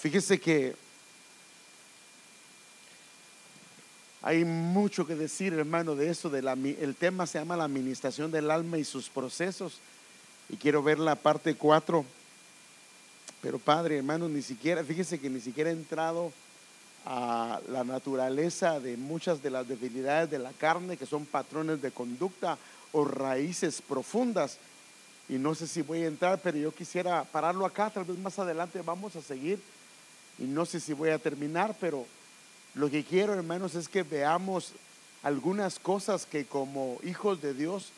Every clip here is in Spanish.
Fíjese que hay mucho que decir, hermano, de eso. De la, el tema se llama la administración del alma y sus procesos. Y quiero ver la parte 4. Pero padre, hermano, ni siquiera, fíjese que ni siquiera he entrado a la naturaleza de muchas de las debilidades de la carne, que son patrones de conducta o raíces profundas. Y no sé si voy a entrar, pero yo quisiera pararlo acá, tal vez más adelante vamos a seguir. Y no sé si voy a terminar, pero lo que quiero, hermanos, es que veamos algunas cosas que como hijos de Dios,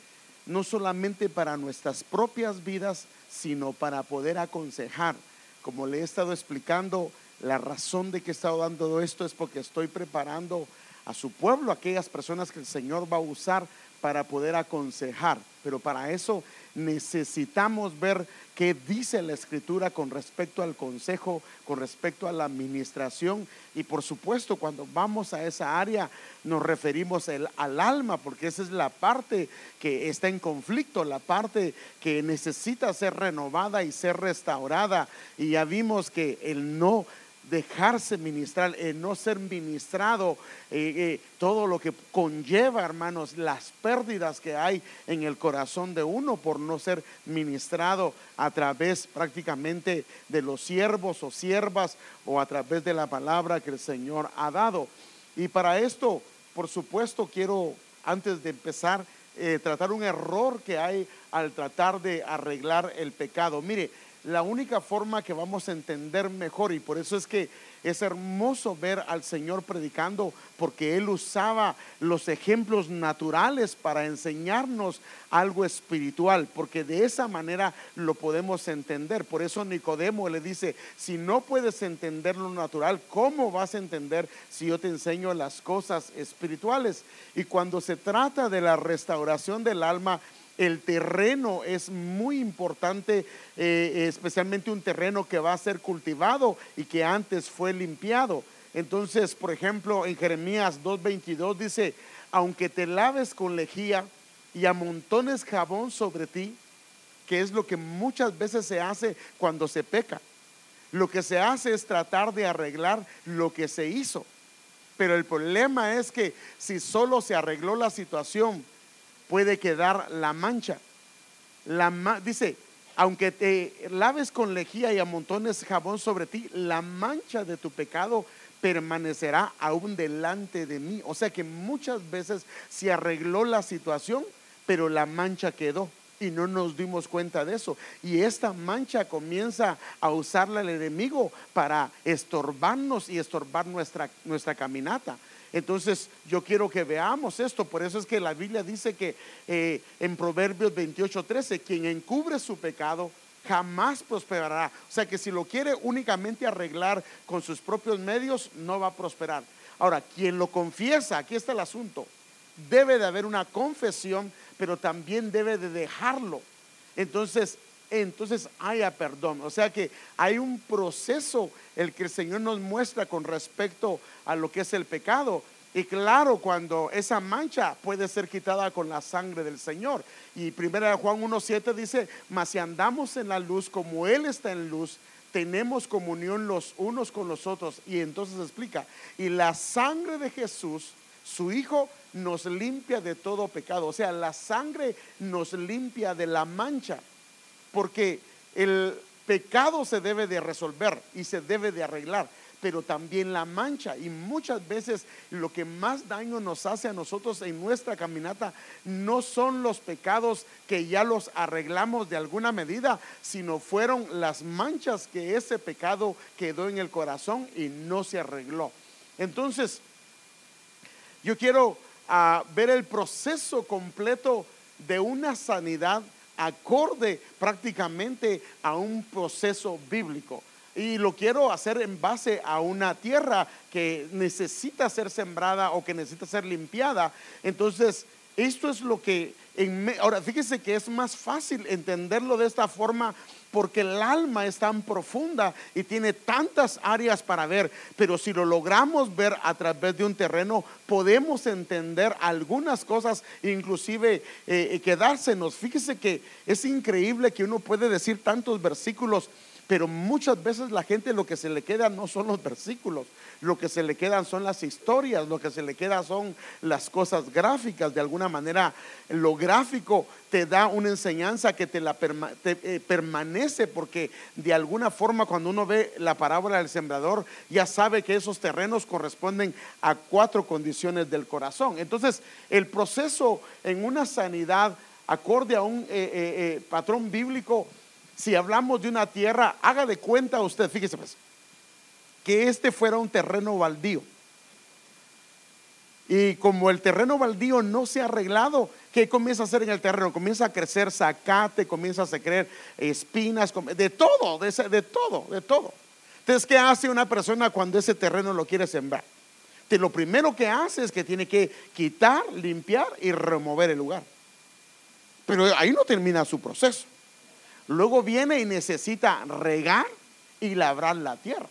no solamente para nuestras propias vidas, sino para poder aconsejar. Como le he estado explicando, la razón de que he estado dando esto es porque estoy preparando a su pueblo, aquellas personas que el Señor va a usar para poder aconsejar. Pero para eso necesitamos ver qué dice la escritura con respecto al consejo, con respecto a la administración. Y por supuesto, cuando vamos a esa área, nos referimos al alma, porque esa es la parte que está en conflicto, la parte que necesita ser renovada y ser restaurada. Y ya vimos que el no dejarse ministrar, en no ser ministrado, eh, eh, todo lo que conlleva, hermanos, las pérdidas que hay en el corazón de uno por no ser ministrado a través prácticamente de los siervos o siervas o a través de la palabra que el Señor ha dado. Y para esto, por supuesto, quiero, antes de empezar, eh, tratar un error que hay al tratar de arreglar el pecado. Mire, la única forma que vamos a entender mejor y por eso es que es hermoso ver al Señor predicando porque Él usaba los ejemplos naturales para enseñarnos algo espiritual, porque de esa manera lo podemos entender. Por eso Nicodemo le dice, si no puedes entender lo natural, ¿cómo vas a entender si yo te enseño las cosas espirituales? Y cuando se trata de la restauración del alma, el terreno es muy importante, eh, especialmente un terreno que va a ser cultivado y que antes fue limpiado. Entonces, por ejemplo, en Jeremías 2.22 dice, aunque te laves con lejía y amontones jabón sobre ti, que es lo que muchas veces se hace cuando se peca. Lo que se hace es tratar de arreglar lo que se hizo. Pero el problema es que si solo se arregló la situación, puede quedar la mancha. La, dice, aunque te laves con lejía y amontones jabón sobre ti, la mancha de tu pecado permanecerá aún delante de mí. O sea que muchas veces se arregló la situación, pero la mancha quedó y no nos dimos cuenta de eso. Y esta mancha comienza a usarla el enemigo para estorbarnos y estorbar nuestra, nuestra caminata. Entonces yo quiero que veamos esto, por eso es que la Biblia dice que eh, en Proverbios 28, 13, quien encubre su pecado jamás prosperará. O sea que si lo quiere únicamente arreglar con sus propios medios, no va a prosperar. Ahora, quien lo confiesa, aquí está el asunto, debe de haber una confesión, pero también debe de dejarlo. Entonces, entonces haya perdón. O sea que hay un proceso el que el Señor nos muestra con respecto a lo que es el pecado. Y claro, cuando esa mancha puede ser quitada con la sangre del Señor. Y primera Juan 1.7 dice, mas si andamos en la luz como Él está en luz, tenemos comunión los unos con los otros. Y entonces explica, y la sangre de Jesús, su Hijo, nos limpia de todo pecado. O sea, la sangre nos limpia de la mancha porque el pecado se debe de resolver y se debe de arreglar, pero también la mancha. Y muchas veces lo que más daño nos hace a nosotros en nuestra caminata no son los pecados que ya los arreglamos de alguna medida, sino fueron las manchas que ese pecado quedó en el corazón y no se arregló. Entonces, yo quiero ah, ver el proceso completo de una sanidad acorde prácticamente a un proceso bíblico. Y lo quiero hacer en base a una tierra que necesita ser sembrada o que necesita ser limpiada. Entonces, esto es lo que... Ahora, fíjese que es más fácil entenderlo de esta forma porque el alma es tan profunda y tiene tantas áreas para ver, pero si lo logramos ver a través de un terreno, podemos entender algunas cosas, inclusive eh, eh, quedársenos. Fíjese que es increíble que uno puede decir tantos versículos Pero muchas veces la gente lo que se le queda no son los versículos, lo que se le quedan son las historias, lo que se le queda son las cosas gráficas. De alguna manera, lo gráfico te da una enseñanza que te la eh, permanece porque de alguna forma cuando uno ve la parábola del sembrador ya sabe que esos terrenos corresponden a cuatro condiciones del corazón. Entonces, el proceso en una sanidad acorde a un eh, eh, patrón bíblico, si hablamos de una tierra, haga de cuenta usted, fíjese pues, que este fuera un terreno baldío. Y como el terreno baldío no se ha arreglado, ¿qué comienza a hacer en el terreno? Comienza a crecer zacate, comienza a crecer espinas, de todo, de, todo, de todo. Entonces, ¿qué hace una persona cuando ese terreno lo quiere sembrar? lo primero que hace es que tiene que quitar, limpiar y remover el lugar. Pero ahí no termina su proceso. Luego viene y necesita regar y labrar la tierra.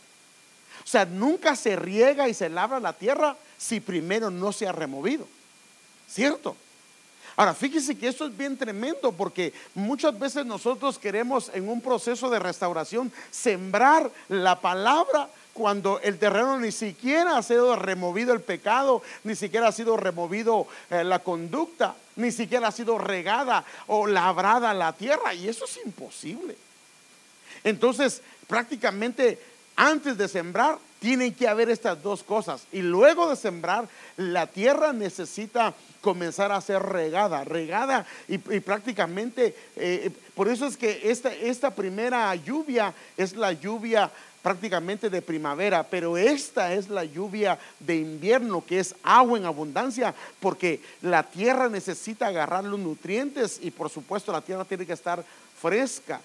O sea, nunca se riega y se labra la tierra si primero no se ha removido. ¿Cierto? Ahora, fíjese que esto es bien tremendo porque muchas veces nosotros queremos en un proceso de restauración sembrar la palabra cuando el terreno ni siquiera ha sido removido el pecado, ni siquiera ha sido removido eh, la conducta, ni siquiera ha sido regada o labrada la tierra. Y eso es imposible. Entonces, prácticamente antes de sembrar, tienen que haber estas dos cosas. Y luego de sembrar, la tierra necesita comenzar a ser regada, regada y, prácticamente, eh, por eso es que esta, esta primera lluvia es la lluvia prácticamente de primavera, pero esta es la lluvia de invierno, que es agua en abundancia, porque la tierra necesita agarrar los nutrientes y por supuesto la tierra tiene que estar fresca.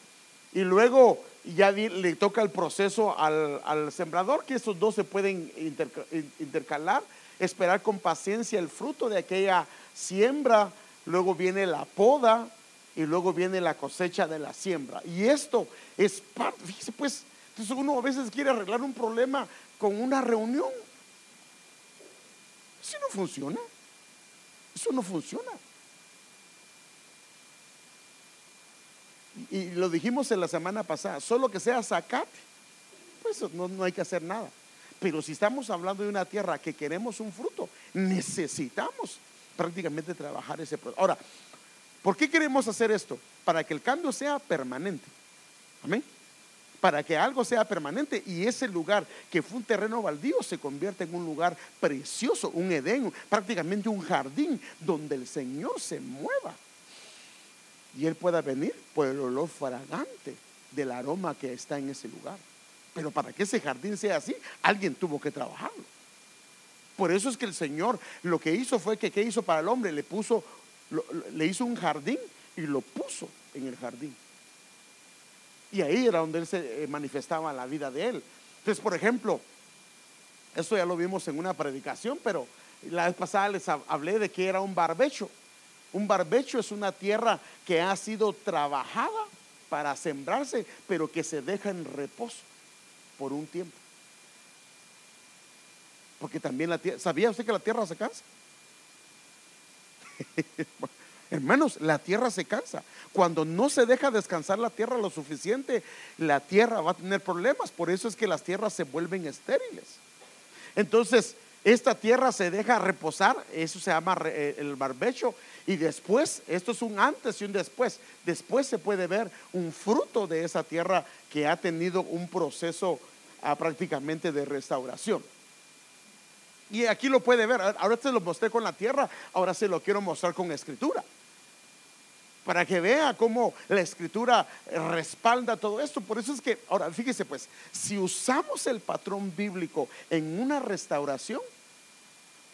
Y luego ya le toca el proceso al, sembrador, que esos dos se pueden intercalar, esperar con paciencia el fruto de aquella siembra, luego viene la poda y luego viene la cosecha de la siembra. Y esto es parte, pues, entonces uno a veces quiere arreglar un problema con una reunión. Eso no funciona. Eso no funciona. Y, lo dijimos en la semana pasada, solo que sea zacate, pues no, no hay que hacer nada. Pero si estamos hablando de una tierra que queremos un fruto, necesitamos prácticamente trabajar ese proceso. Ahora, ¿por qué queremos hacer esto? Para que el cambio sea permanente. Amén para que algo sea permanente y ese lugar que fue un terreno baldío se convierte en un lugar precioso, un Edén, prácticamente un jardín donde el Señor se mueva y Él pueda venir por el olor fragante del aroma que está en ese lugar. Pero para que ese jardín sea así, alguien tuvo que trabajarlo. Por eso es que el Señor lo que hizo fue que, ¿qué hizo para el hombre? Le puso, le hizo un jardín y lo puso en el jardín. Y ahí era donde él se eh, manifestaba la vida de él. Entonces, por ejemplo, esto ya lo vimos en una predicación, pero la vez pasada les hablé de que era un barbecho. Un barbecho es una tierra que ha sido trabajada para sembrarse, pero que se deja en reposo por un tiempo. Porque también la tierra, ¿sabía usted que la tierra se cansa? Hermanos, la tierra se cansa. Cuando no se deja descansar la tierra lo suficiente, la tierra va a tener problemas. Por eso es que las tierras se vuelven estériles. Entonces, esta tierra se deja reposar, eso se llama eh, el barbecho, y después, esto es un antes y un después, después se puede ver un fruto de esa tierra que ha tenido un proceso ah, prácticamente de restauración. Y aquí lo puede ver, ahora se lo mostré con la tierra, ahora se lo quiero mostrar con escritura para que vea cómo la escritura respalda todo esto. Por eso es que, ahora fíjese pues, si usamos el patrón bíblico en una restauración,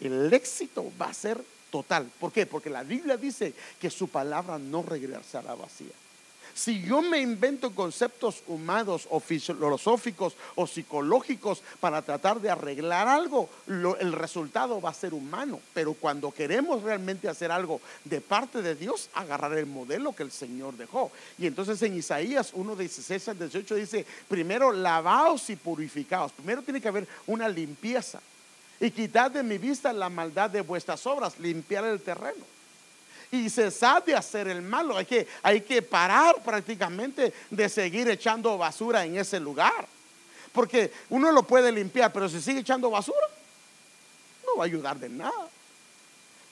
el éxito va a ser total. ¿Por qué? Porque la Biblia dice que su palabra no regresará vacía. Si yo me invento conceptos humanos o filosóficos o psicológicos para tratar de arreglar algo, el resultado va a ser humano. Pero cuando queremos realmente hacer algo de parte de Dios, agarrar el modelo que el Señor dejó. Y entonces en Isaías 1, 16 al 18 dice, primero lavaos y purificaos. Primero tiene que haber una limpieza. Y quitad de mi vista la maldad de vuestras obras, limpiar el terreno. Y cesar de hacer el malo. Hay que, hay que parar prácticamente de seguir echando basura en ese lugar. Porque uno lo puede limpiar, pero si sigue echando basura, no va a ayudar de nada.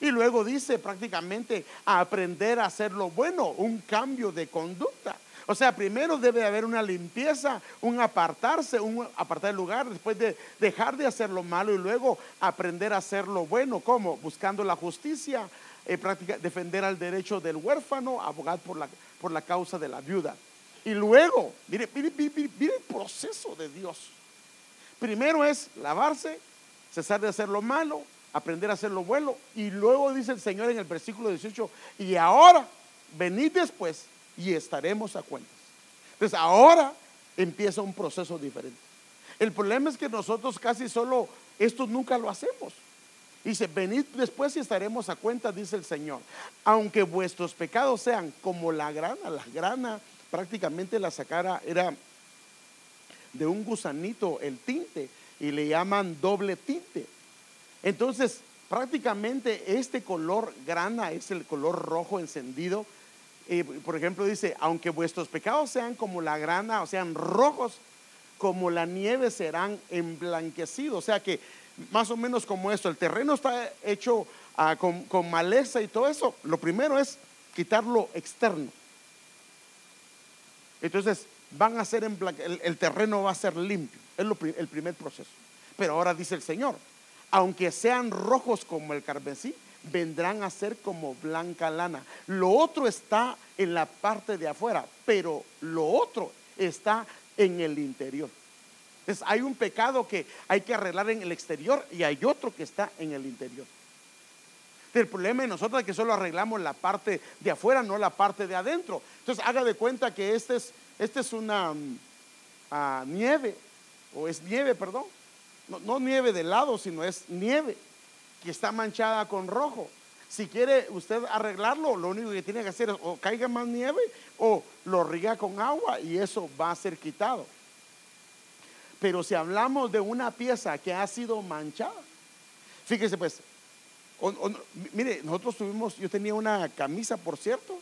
Y luego dice prácticamente aprender a hacer lo bueno, un cambio de conducta. O sea, primero debe haber una limpieza, un apartarse, un apartar el lugar, después de dejar de hacer lo malo y luego aprender a hacer lo bueno. ¿Cómo? Buscando la justicia, eh, defender al derecho del huérfano, abogar por la, por la causa de la viuda. Y luego, mire, mire, mire, el proceso de Dios. Primero es lavarse, cesar de hacer lo malo, aprender a hacer lo bueno. Y luego dice el Señor en el versículo 18, y ahora venid después y estaremos a cuentas. Entonces ahora empieza un proceso diferente. El problema es que nosotros casi solo esto nunca lo hacemos. Dice, venid después y estaremos a cuentas, dice el Señor. Aunque vuestros pecados sean como la grana, la grana prácticamente la sacara era de un gusanito el tinte y le llaman doble tinte. Entonces, prácticamente este color grana es el color rojo encendido por ejemplo, dice, aunque vuestros pecados sean como la grana, o sean rojos, como la nieve serán emblanquecidos. O sea que más o menos como esto, el terreno está hecho ah, con, maleza y todo eso. Lo primero es quitar lo externo. Entonces, van a ser el, el, terreno va a ser limpio. Es el primer proceso. Pero ahora dice el Señor, aunque sean rojos como el carmesí, vendrán a ser como blanca lana. Lo otro está en la parte de afuera, pero lo otro está en el interior. Entonces hay un pecado que hay que arreglar en el exterior y hay otro que está en el interior. El problema de nosotros es que solo arreglamos la parte de afuera, no la parte de adentro. Entonces haga de cuenta que este es, este es una mm, ah, nieve, o es nieve, perdón. No, no nieve de lado, sino es nieve que está manchada con rojo. Si quiere usted arreglarlo, lo único que tiene que hacer es o caiga más nieve o lo riega con agua y eso va a ser quitado. Pero si hablamos de una pieza que ha sido manchada, fíjese pues, mire, nosotros tuvimos, yo tenía una camisa, por cierto,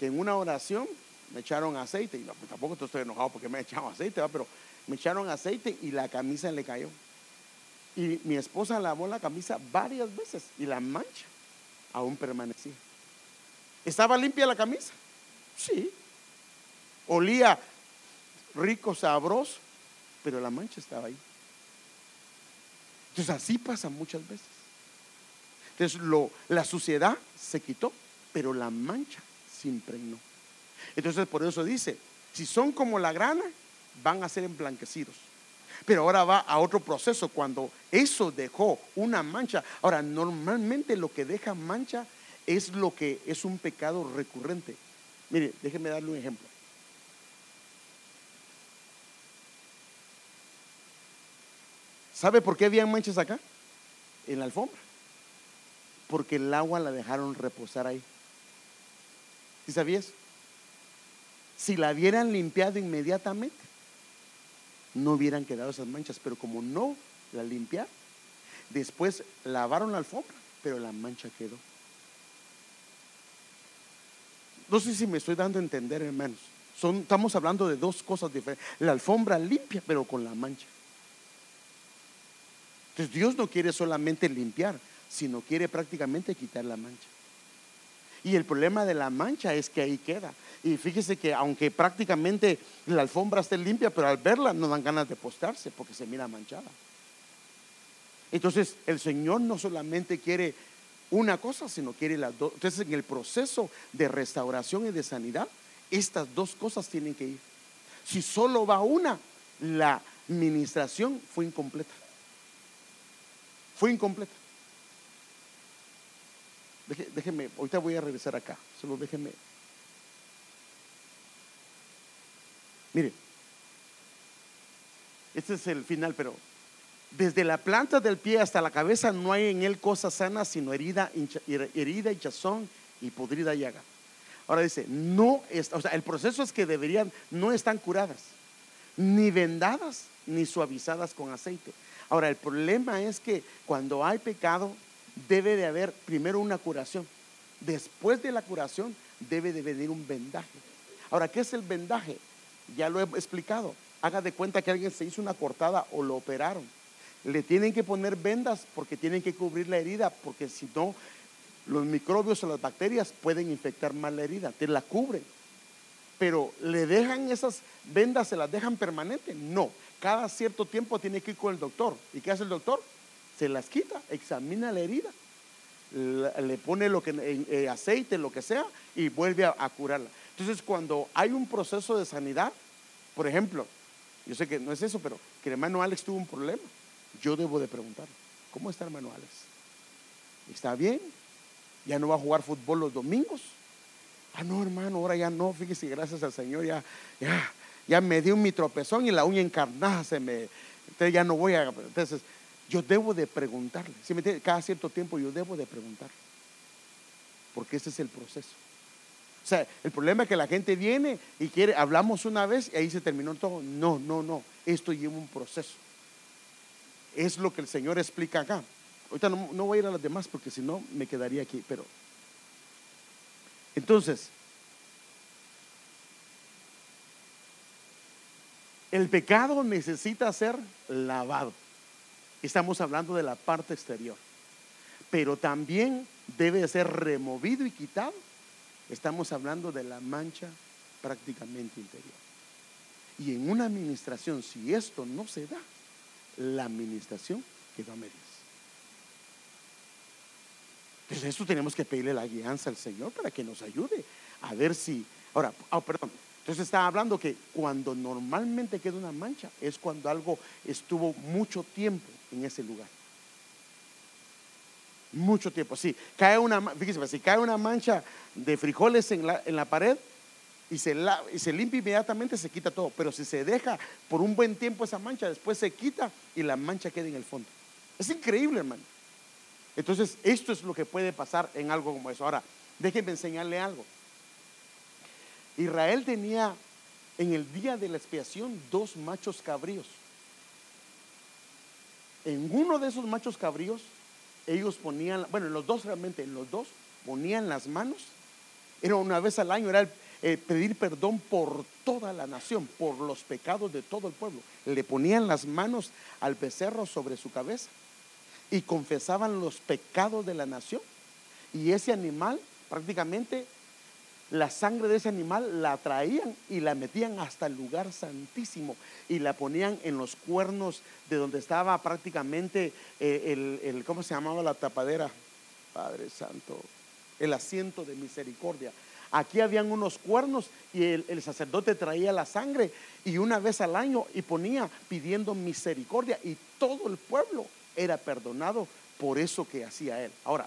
que en una oración me echaron aceite, y pues, tampoco estoy enojado porque me echaron aceite, pero me echaron aceite y la camisa le cayó. Y mi esposa lavó la camisa varias veces y la mancha aún permanecía. ¿Estaba limpia la camisa? Sí. Olía rico, sabroso, pero la mancha estaba ahí. Entonces así pasa muchas veces. Entonces lo, la suciedad se quitó, pero la mancha se impregnó. Entonces por eso dice, si son como la grana, van a ser emblanquecidos. Pero ahora va a otro proceso cuando eso dejó una mancha. Ahora, normalmente lo que deja mancha es lo que es un pecado recurrente. Mire, déjeme darle un ejemplo. ¿Sabe por qué habían manchas acá? En la alfombra. Porque el agua la dejaron reposar ahí. ¿Sí sabías? Si la hubieran limpiado inmediatamente, no hubieran quedado esas manchas, pero como no la limpiaron, después lavaron la alfombra, pero la mancha quedó. No sé si me estoy dando a entender, hermanos. Estamos hablando de dos cosas diferentes. La alfombra limpia, pero con la mancha. Entonces Dios no quiere solamente limpiar, sino quiere prácticamente quitar la mancha. Y el problema de la mancha es que ahí queda. Y fíjese que aunque prácticamente la alfombra esté limpia, pero al verla no dan ganas de postrarse porque se mira manchada. Entonces el Señor no solamente quiere una cosa, sino quiere las dos. Entonces en el proceso de restauración y de sanidad, estas dos cosas tienen que ir. Si solo va una, la administración fue incompleta. Fue incompleta. Déjeme, ahorita voy a regresar acá. Solo déjeme Mire, este es el final, pero desde la planta del pie hasta la cabeza no hay en él cosa sana, sino herida, herida, hinchazón y podrida llaga. Ahora dice, no está, o sea, el proceso es que deberían, no están curadas, ni vendadas, ni suavizadas con aceite. Ahora, el problema es que cuando hay pecado, debe de haber primero una curación. después de la curación debe de venir un vendaje. Ahora, ¿qué es el vendaje? Ya lo he explicado. Haga de cuenta que alguien se hizo una cortada o lo operaron. Le tienen que poner vendas porque tienen que cubrir la herida, porque si no, los microbios o las bacterias pueden infectar mal la herida. Te la cubren. Pero le dejan esas vendas, se las dejan permanentes. No. Cada cierto tiempo tiene que ir con el doctor. ¿Y qué hace el doctor? Se las quita, examina la herida, le pone lo que, eh, aceite, lo que sea, y vuelve a curarla. Entonces, cuando hay un proceso de sanidad, por ejemplo, yo sé que no es eso, pero que el hermano Alex tuvo un problema, yo debo de preguntarle, ¿cómo está hermano Alex? ¿Está bien? ¿Ya no va a jugar fútbol los domingos? Ah, no, hermano, ahora ya no, fíjese, gracias al Señor, ya, ya, ya me dio mi tropezón y la uña encarnada se me, entonces ya no voy a, entonces yo debo de preguntarle, si me cada cierto tiempo yo debo de preguntarle, porque ese es el proceso. O sea, el problema es que la gente viene y quiere, hablamos una vez y ahí se terminó todo. No, no, no. Esto lleva un proceso. Es lo que el Señor explica acá. Ahorita no, no voy a ir a las demás porque si no me quedaría aquí. Pero entonces, el pecado necesita ser lavado. Estamos hablando de la parte exterior. Pero también debe ser removido y quitado Estamos hablando de la mancha prácticamente interior. Y en una administración, si esto no se da, la administración quedó a medias. Entonces, esto tenemos que pedirle la guianza al Señor para que nos ayude a ver si. Ahora, oh, perdón. Entonces estaba hablando que cuando normalmente queda una mancha es cuando algo estuvo mucho tiempo en ese lugar. Mucho tiempo, sí. Cae una, fíjese, si cae una mancha de frijoles en la, en la pared y se, y se limpia inmediatamente, se quita todo. Pero si se deja por un buen tiempo esa mancha, después se quita y la mancha queda en el fondo. Es increíble, hermano. Entonces, esto es lo que puede pasar en algo como eso. Ahora, déjenme enseñarle algo. Israel tenía en el día de la expiación dos machos cabríos. En uno de esos machos cabríos ellos ponían, bueno, en los dos realmente, en los dos ponían las manos. Era una vez al año, era pedir perdón por toda la nación, por los pecados de todo el pueblo. Le ponían las manos al becerro sobre su cabeza y confesaban los pecados de la nación. Y ese animal prácticamente la sangre de ese animal la traían y la metían hasta el lugar santísimo y la ponían en los cuernos de donde estaba prácticamente eh, el, ¿cómo se llamaba la tapadera? Padre Santo, el asiento de misericordia. Aquí habían unos cuernos y el, el, sacerdote traía la sangre y una vez al año y ponía pidiendo misericordia y todo el pueblo era perdonado por eso que hacía él. Ahora,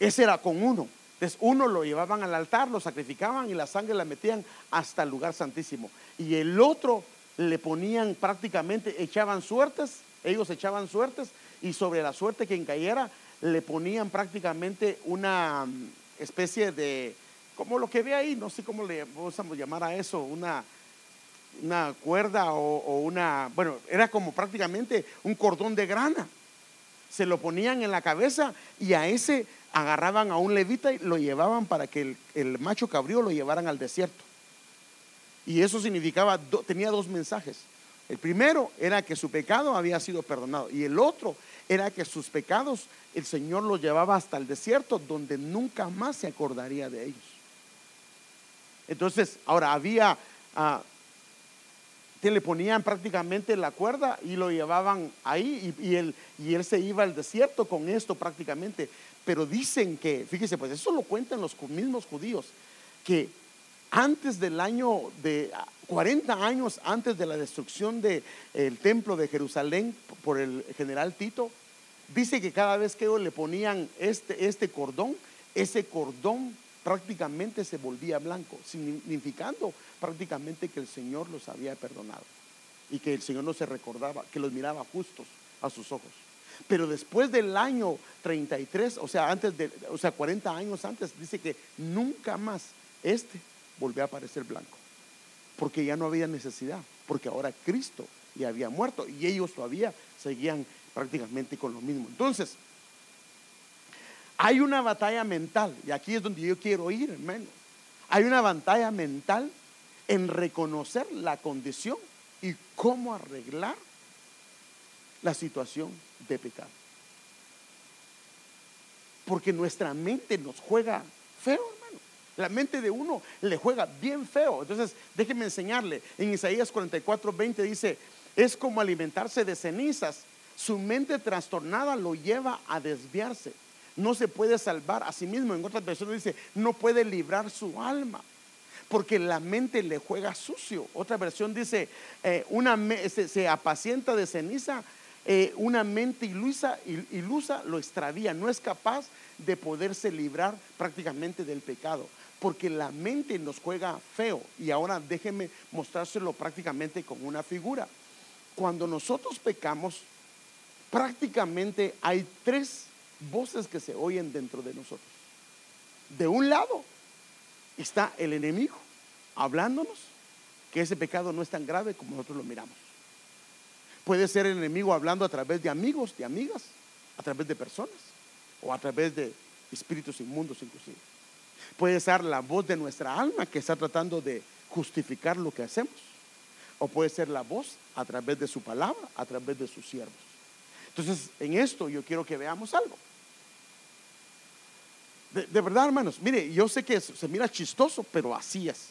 ese era con uno. Entonces uno lo llevaban al altar, lo sacrificaban y la sangre la metían hasta el lugar santísimo. Y el otro le ponían prácticamente, echaban suertes, ellos echaban suertes y sobre la suerte que cayera le ponían prácticamente una mm, especie de, como lo que ve ahí, no sé cómo le a llamar a eso, una, una cuerda o una, bueno, era como prácticamente un cordón de grana. Se lo ponían en la cabeza y a ese agarraban a un levita y lo llevaban para que el, macho cabrío lo llevaran al desierto. Y eso significaba, tenía dos mensajes. El primero era que su pecado había sido perdonado y el otro era que sus pecados el Señor los llevaba hasta el desierto donde nunca más se acordaría de ellos. Entonces, ahora había, uh, le ponían prácticamente la cuerda y lo llevaban ahí y él se iba al desierto con esto prácticamente. Pero dicen que, fíjese, pues eso lo cuentan los mismos judíos, que antes del año de 40 años antes de la destrucción del templo de Jerusalén por el general Tito, dice que cada vez que ellos le ponían este, este cordón, ese cordón prácticamente se volvía blanco, significando prácticamente que el Señor los había perdonado y que el Señor no se recordaba, que los miraba justos a sus ojos. Pero después del año 33, o sea, antes de, o sea, 40 años antes, dice que nunca más este volvió a aparecer blanco. Porque ya no había necesidad, porque ahora Cristo ya había muerto y ellos todavía seguían prácticamente con lo mismo. Entonces, hay una batalla mental, y aquí es donde yo quiero ir, hermano. Hay una batalla mental en reconocer la condición y cómo arreglar la situación de pecado. Porque nuestra mente nos juega feo, hermano. La mente de uno le juega bien feo. Entonces, déjeme enseñarle. En Isaías 44, 20 dice, es como alimentarse de cenizas. Su mente trastornada lo lleva a desviarse. No se puede salvar a sí mismo. En otras versiones dice, no puede librar su alma. Porque la mente le juega sucio. Otra versión dice, eh, una se, apacienta de ceniza. Eh, una mente ilusa, ilusa lo extravía. No es capaz de poderse librar prácticamente del pecado porque la mente nos juega feo. Y ahora déjenme mostrárselo prácticamente con una figura. Cuando nosotros pecamos, prácticamente hay tres voces que se oyen dentro de nosotros. De un lado está el enemigo hablándonos que ese pecado no es tan grave como nosotros lo miramos. Puede ser el enemigo hablando a través de amigos, de amigas, a través de personas o a través de espíritus inmundos inclusive. Puede ser la voz de nuestra alma que está tratando de justificar lo que hacemos. O puede ser la voz a través de su palabra, a través de sus siervos. Entonces, en esto yo quiero que veamos algo. De, verdad, hermanos, mire, yo sé que se mira chistoso, pero así es.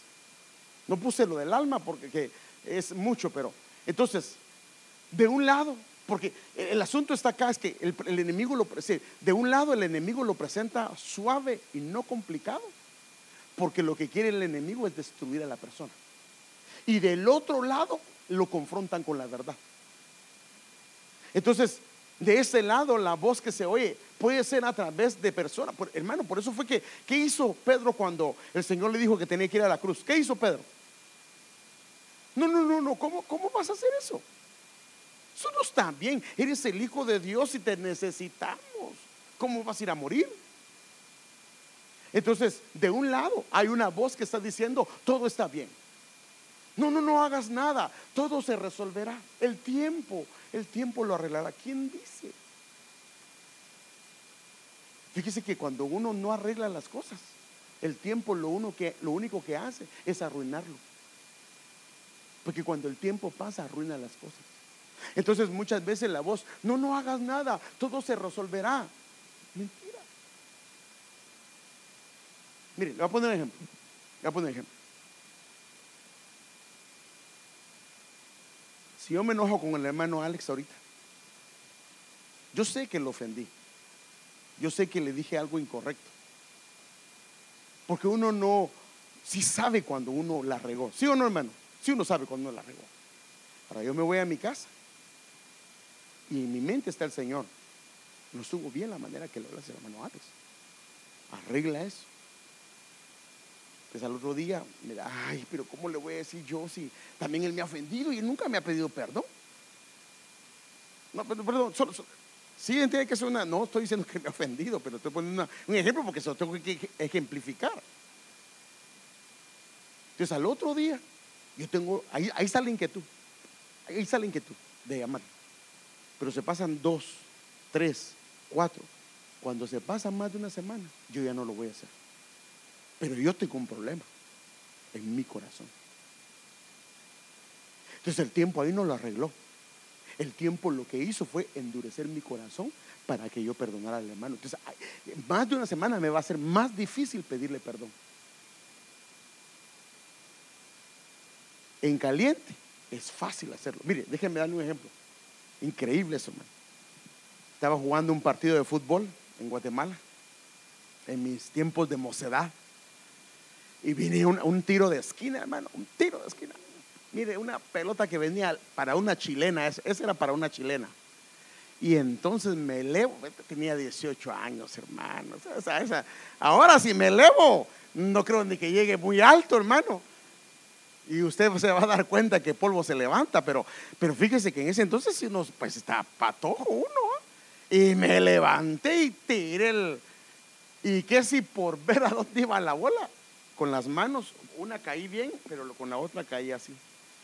No puse lo del alma porque es mucho, pero entonces, de un lado, porque el asunto está acá, es que el, enemigo lo presenta, de un lado el enemigo lo presenta suave y no complicado, porque lo que quiere el enemigo es destruir a la persona. Y del otro lado lo confrontan con la verdad. Entonces, de ese lado la voz que se oye puede ser a través de personas. hermano, por eso fue que, ¿qué hizo Pedro cuando el Señor le dijo que tenía que ir a la cruz? ¿Qué hizo Pedro? No, no, no, no, ¿cómo, cómo vas a hacer eso? Eso no está bien. Eres el Hijo de Dios y te necesitamos. ¿Cómo vas a ir a morir? Entonces, de un lado hay una voz que está diciendo, todo está bien. No, no, no hagas nada. Todo se resolverá. El tiempo, el tiempo lo arreglará. ¿Quién dice? Fíjese que cuando uno no arregla las cosas, el tiempo lo, que, lo único que hace es arruinarlo. Porque cuando el tiempo pasa, arruina las cosas. Entonces muchas veces la voz, no, no hagas nada, todo se resolverá. Mentira. Mire, le voy a poner un ejemplo. Le voy a poner un ejemplo. Si yo me enojo con el hermano Alex ahorita, yo sé que lo ofendí. Yo sé que le dije algo incorrecto. Porque uno no, si sabe cuando uno la regó. ¿Sí o no, hermano? Si uno sabe cuando uno la regó. Ahora yo me voy a mi casa y en mi mente está el Señor. No estuvo bien la manera que lo el hermano Alex. Arregla eso. Pues al otro día, mira, ay, pero ¿cómo le voy a decir yo si también él me ha ofendido y él nunca me ha pedido perdón? No, perdón, solo, sí tiene que ser una, no estoy diciendo que me ha ofendido, pero estoy poniendo un ejemplo porque se lo tengo que ejemplificar. Entonces al otro día, yo tengo, ahí, ahí está la inquietud, ahí está la inquietud de llamar. Pero se pasan dos, tres, cuatro. Cuando se pasa más de una semana, yo ya no lo voy a hacer. Pero yo tengo un problema en mi corazón. Entonces el tiempo ahí no lo arregló. El tiempo lo que hizo fue endurecer mi corazón para que yo perdonara al hermano. Entonces, más de una semana me va a ser más difícil pedirle perdón. En caliente es fácil hacerlo. Mire, déjenme darle un ejemplo. Increíble eso. Estaba jugando un partido de fútbol en Guatemala, en mis tiempos de mocedad. Y vine un, tiro de esquina, hermano, un tiro de esquina. Mire, una pelota que venía para una chilena, esa era para una chilena. Y entonces me elevo, tenía 18 años, hermano. ahora si me elevo, no creo ni que llegue muy alto, hermano. Y usted se va a dar cuenta que polvo se levanta, pero, pero fíjese que en ese entonces sí nos, pues está patojo uno. Y me levanté y tiré el... Y que si por ver a dónde iba la bola, con las manos, una caí bien, pero con la otra caí así.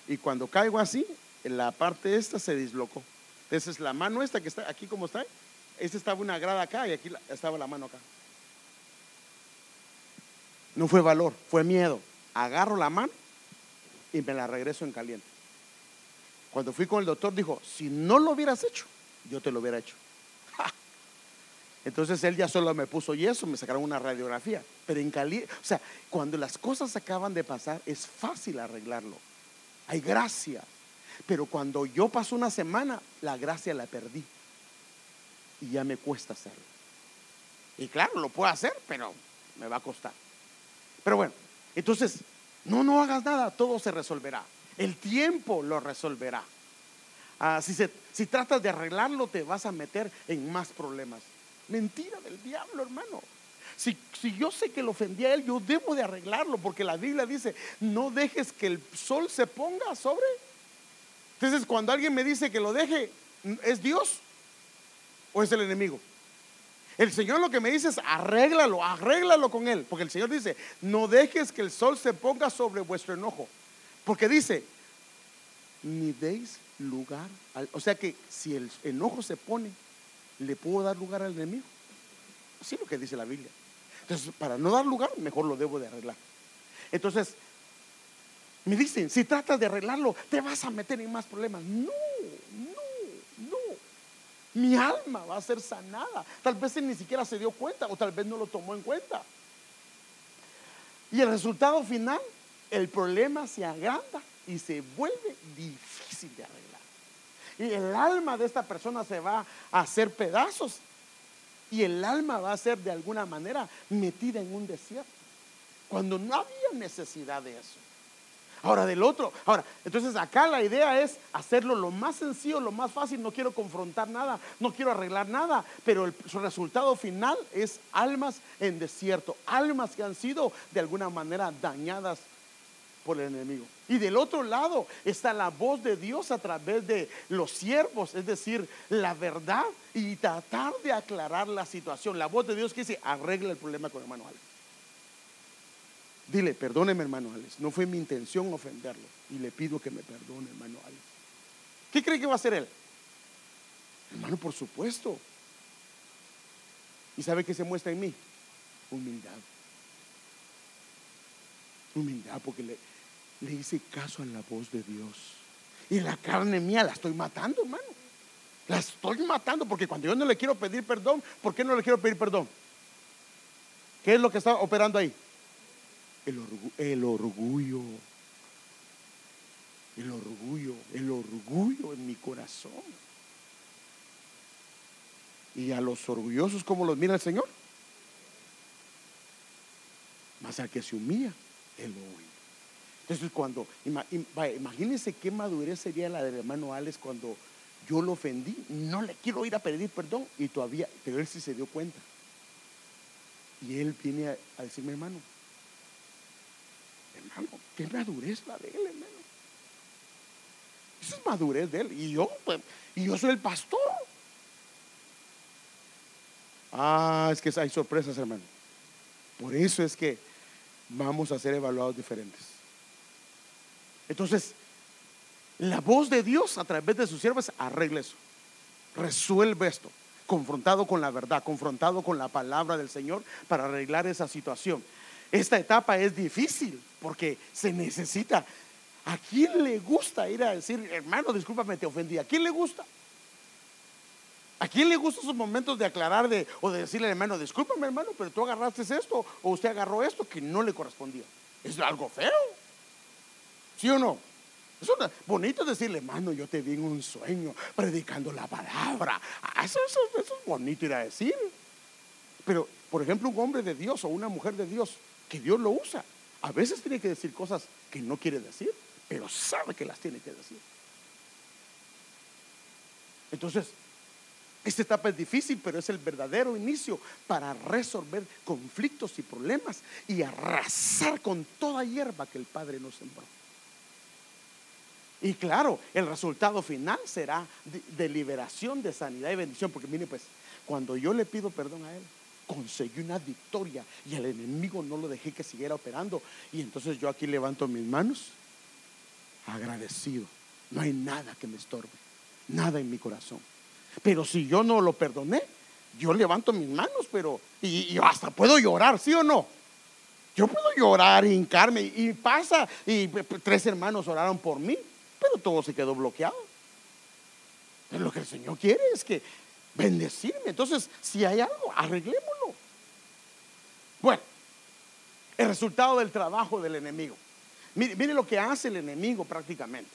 Y cuando caigo así, la parte esta se dislocó. Entonces la mano esta que está aquí como está, Este estaba una grada acá y aquí estaba la mano acá. No fue valor, fue miedo. Agarro la mano y me la regreso en caliente. Cuando fui con el doctor dijo, si no lo hubieras hecho, yo te lo hubiera hecho. Entonces él ya solo me puso yeso, me sacaron una radiografía. Pero en caliente, o sea, cuando las cosas acaban de pasar, es fácil arreglarlo. Hay gracia. Pero cuando yo paso una semana, la gracia la perdí. Y ya me cuesta hacerlo. Y claro, lo puedo hacer, pero me va a costar. Pero bueno, entonces, no, no hagas nada, todo se resolverá. El tiempo lo resolverá. Ah, si, si tratas de arreglarlo, te vas a meter en más problemas. Mentira del diablo, hermano. Si, si, yo sé que lo ofendí a él, yo debo de arreglarlo, porque la Biblia dice, no dejes que el sol se ponga sobre. Entonces, cuando alguien me dice que lo deje, ¿es Dios o es el enemigo? El Señor lo que me dice es, arréglalo, arréglalo con él, porque el Señor dice, no dejes que el sol se ponga sobre vuestro enojo, porque dice, ni deis lugar, al, o sea que si el enojo se pone, ¿le puedo dar lugar al enemigo? Así es lo que dice la Biblia. Entonces, para no dar lugar, mejor lo debo de arreglar. Entonces, me dicen, si tratas de arreglarlo, te vas a meter en más problemas. No. Mi alma va a ser sanada. Tal vez él ni siquiera se dio cuenta o tal vez no lo tomó en cuenta. Y el resultado final, el problema se agranda y se vuelve difícil de arreglar y el alma de esta persona se va a hacer pedazos y el alma va a ser de alguna manera metida en un desierto, cuando no había necesidad de eso. Ahora del otro, ahora, entonces acá la idea es hacerlo lo más sencillo, lo más fácil, no quiero confrontar nada, no quiero arreglar nada, pero el resultado final es almas en desierto, almas que han sido de alguna manera dañadas por el enemigo. Y del otro lado está la voz de Dios a través de los siervos, es decir, la verdad y tratar de aclarar la situación. La voz de Dios que dice, arregla el problema con hermano Alex. Dile, perdóneme hermano Alex, no fue mi intención ofenderlo y le pido que me perdone hermano Alex. ¿Qué cree que va a hacer él? Hermano, por supuesto. ¿Y sabe qué se muestra en mí? Humildad. Humildad, porque le, le hice caso a la voz de Dios. Y la carne mía la estoy matando, hermano. La estoy matando porque cuando yo no le quiero pedir perdón, ¿por qué no le quiero pedir perdón? ¿Qué es lo que está operando ahí? El, el orgullo. El orgullo, el orgullo en mi corazón. Y a los orgullosos, ¿cómo los mira el Señor? Más al que se humilla, Él lo entonces cuando, imagínense qué madurez sería la del hermano Alex cuando yo lo ofendí, no le quiero ir a pedir perdón y todavía, pero él sí se dio cuenta. Y él viene a, decirme, hermano, hermano, qué madurez la de él, hermano. Esa es madurez de él. Y yo, pues, y yo soy el pastor. Ah, es que hay sorpresas, hermano. Por eso es que vamos a ser evaluados diferentes. Entonces, la voz de Dios a través de sus siervos arregla eso, resuelve esto, confrontado con la verdad, confrontado con la palabra del Señor para arreglar esa situación. Esta etapa es difícil porque se necesita. ¿A quién le gusta ir a decir, hermano, discúlpame, te ofendí? ¿A quién le gusta? ¿A quién le gustan esos momentos de aclarar de, o de decirle, hermano, discúlpame, hermano, pero tú agarraste esto o usted agarró esto que no le correspondía? Es algo feo. ¿Sí o no? Es bonito decirle, hermano, yo te vi en un sueño predicando la palabra. Ah, eso, es bonito ir a decir. Pero, por ejemplo, un hombre de Dios o una mujer de Dios, que Dios lo usa, a veces tiene que decir cosas que no quiere decir, pero sabe que las tiene que decir. Entonces, esta etapa es difícil, pero es el verdadero inicio para resolver conflictos y problemas y arrasar con toda hierba que el Padre nos sembró. Y claro, el resultado final será de, liberación, de sanidad y bendición. Porque mire, pues, cuando yo le pido perdón a Él, conseguí una victoria y al enemigo no lo dejé que siguiera operando. Y entonces yo aquí levanto mis manos agradecido. No hay nada que me estorbe, nada en mi corazón. Pero si yo no lo perdoné, yo levanto mis manos, pero y, hasta puedo llorar, ¿sí o no? Yo puedo llorar, hincarme y pasa y tres hermanos oraron por mí, pero todo se quedó bloqueado. Lo que el Señor quiere es que bendecirme. Entonces, si hay algo, arreglémoslo. Bueno, el resultado del trabajo del enemigo. Mire, lo que hace el enemigo prácticamente.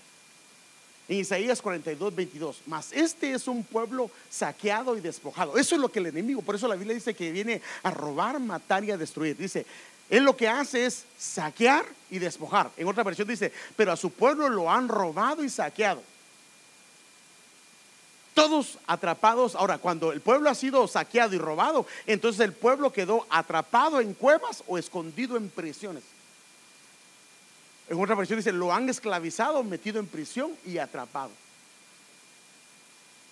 En Isaías 42, 22. Mas este es un pueblo saqueado y despojado. Eso es lo que el enemigo, por eso la Biblia dice que viene a robar, matar y a destruir. Dice, él lo que hace es saquear y despojar. En otra versión dice, pero a su pueblo lo han robado y saqueado. Todos atrapados. Ahora, cuando el pueblo ha sido saqueado y robado, entonces el pueblo quedó atrapado en cuevas o escondido en prisiones. En otra versión dice, lo han esclavizado, metido en prisión y atrapado.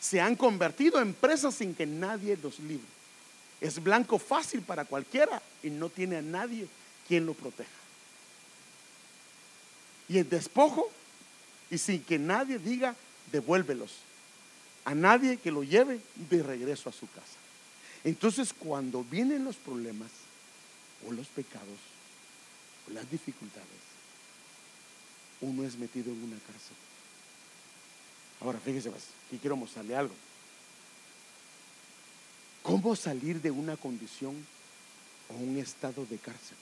Se han convertido en presas sin que nadie los libre. Es blanco fácil para cualquiera y no tiene a nadie quien lo proteja. Y el despojo y sin que nadie diga, devuélvelos. A nadie que lo lleve de regreso a su casa. Entonces cuando vienen los problemas o los pecados o las dificultades, uno es metido en una cárcel. Ahora, fíjese más, aquí quiero mostrarle algo. ¿Cómo salir de una condición o un estado de cárcel?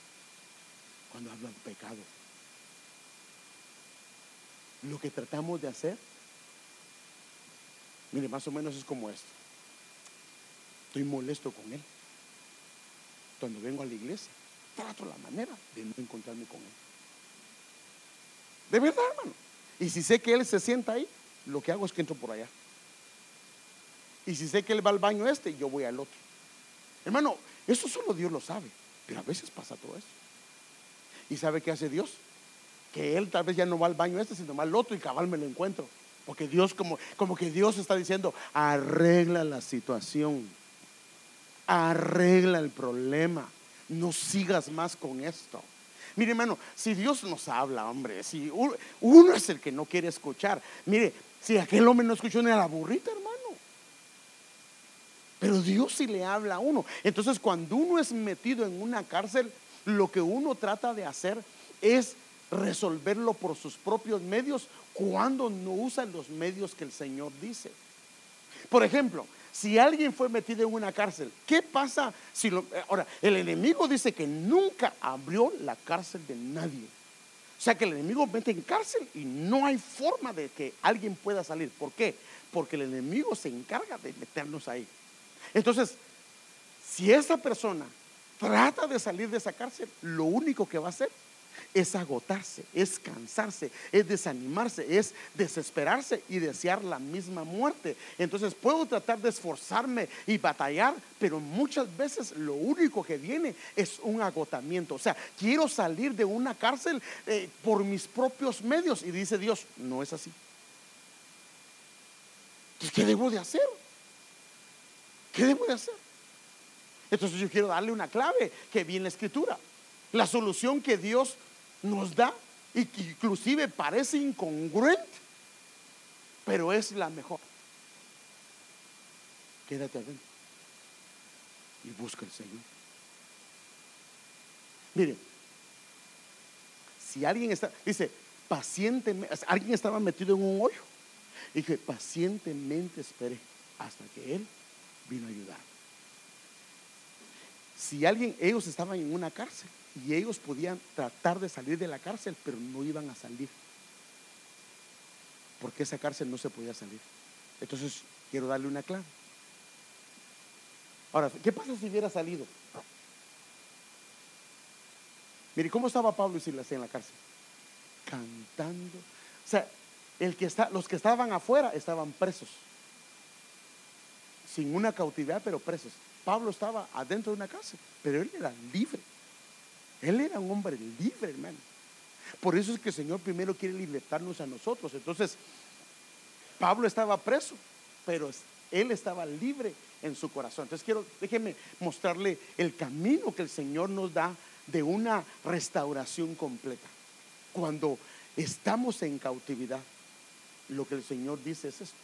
Cuando hablan pecado. Lo que tratamos de hacer, mire, más o menos es como esto. Estoy molesto con él. Cuando vengo a la iglesia, trato la manera de no encontrarme con él. De verdad, hermano. Y si sé que él se sienta ahí, lo que hago es que entro por allá. Y si sé que él va al baño este, yo voy al otro. Hermano, eso solo Dios lo sabe. Pero a veces pasa todo eso. ¿Y sabe qué hace Dios? Que él tal vez ya no va al baño este, sino va al otro y cabal me lo encuentro. Porque Dios, como, como que Dios está diciendo, arregla la situación. Arregla el problema. No sigas más con esto. Mire, hermano, si Dios nos habla, hombre, si uno, es el que no quiere escuchar. Mire, si aquel hombre no escuchó ni a la burrita, hermano. Pero Dios sí le habla a uno. Entonces, cuando uno es metido en una cárcel, lo que uno trata de hacer es resolverlo por sus propios medios cuando no usa los medios que el Señor dice. Por ejemplo, si alguien fue metido en una cárcel, ¿qué pasa si lo... Eh, ahora, el enemigo dice que nunca abrió la cárcel de nadie. O sea que el enemigo mete en cárcel y no hay forma de que alguien pueda salir. ¿Por qué? Porque el enemigo se encarga de meternos ahí. Entonces, si esa persona trata de salir de esa cárcel, lo único que va a hacer es agotarse, es cansarse, es desanimarse, es desesperarse y desear la misma muerte. Entonces puedo tratar de esforzarme y batallar, pero muchas veces lo único que viene es un agotamiento. O sea, quiero salir de una cárcel eh, por mis propios medios y dice Dios, no es así. ¿qué debo de hacer? ¿Qué debo de hacer? Entonces yo quiero darle una clave que viene en la escritura. La solución que Dios nos da y que inclusive parece incongruente, pero es la mejor. Quédate adentro y busca al Señor. Mire, si alguien está, dice, pacientemente, alguien estaba metido en un hoyo, y dije, pacientemente esperé hasta que Él vino a ayudar. Si alguien, ellos estaban en una cárcel, y ellos podían tratar de salir de la cárcel, pero no iban a salir. Porque esa cárcel no se podía salir. Entonces, quiero darle una clave. Ahora, ¿qué pasa si hubiera salido? Mire, ¿cómo estaba Pablo y Silas en la cárcel? Cantando. O sea, los que estaban afuera estaban presos. Sin una cautividad, pero presos. Pablo estaba adentro de una cárcel, pero él era libre. Él era un hombre libre, hermano. Por eso es que el Señor primero quiere libertarnos a nosotros. Entonces, Pablo estaba preso, pero él estaba libre en su corazón. Entonces quiero, déjeme mostrarle el camino que el Señor nos da de una restauración completa. Cuando estamos en cautividad, lo que el Señor dice es esto.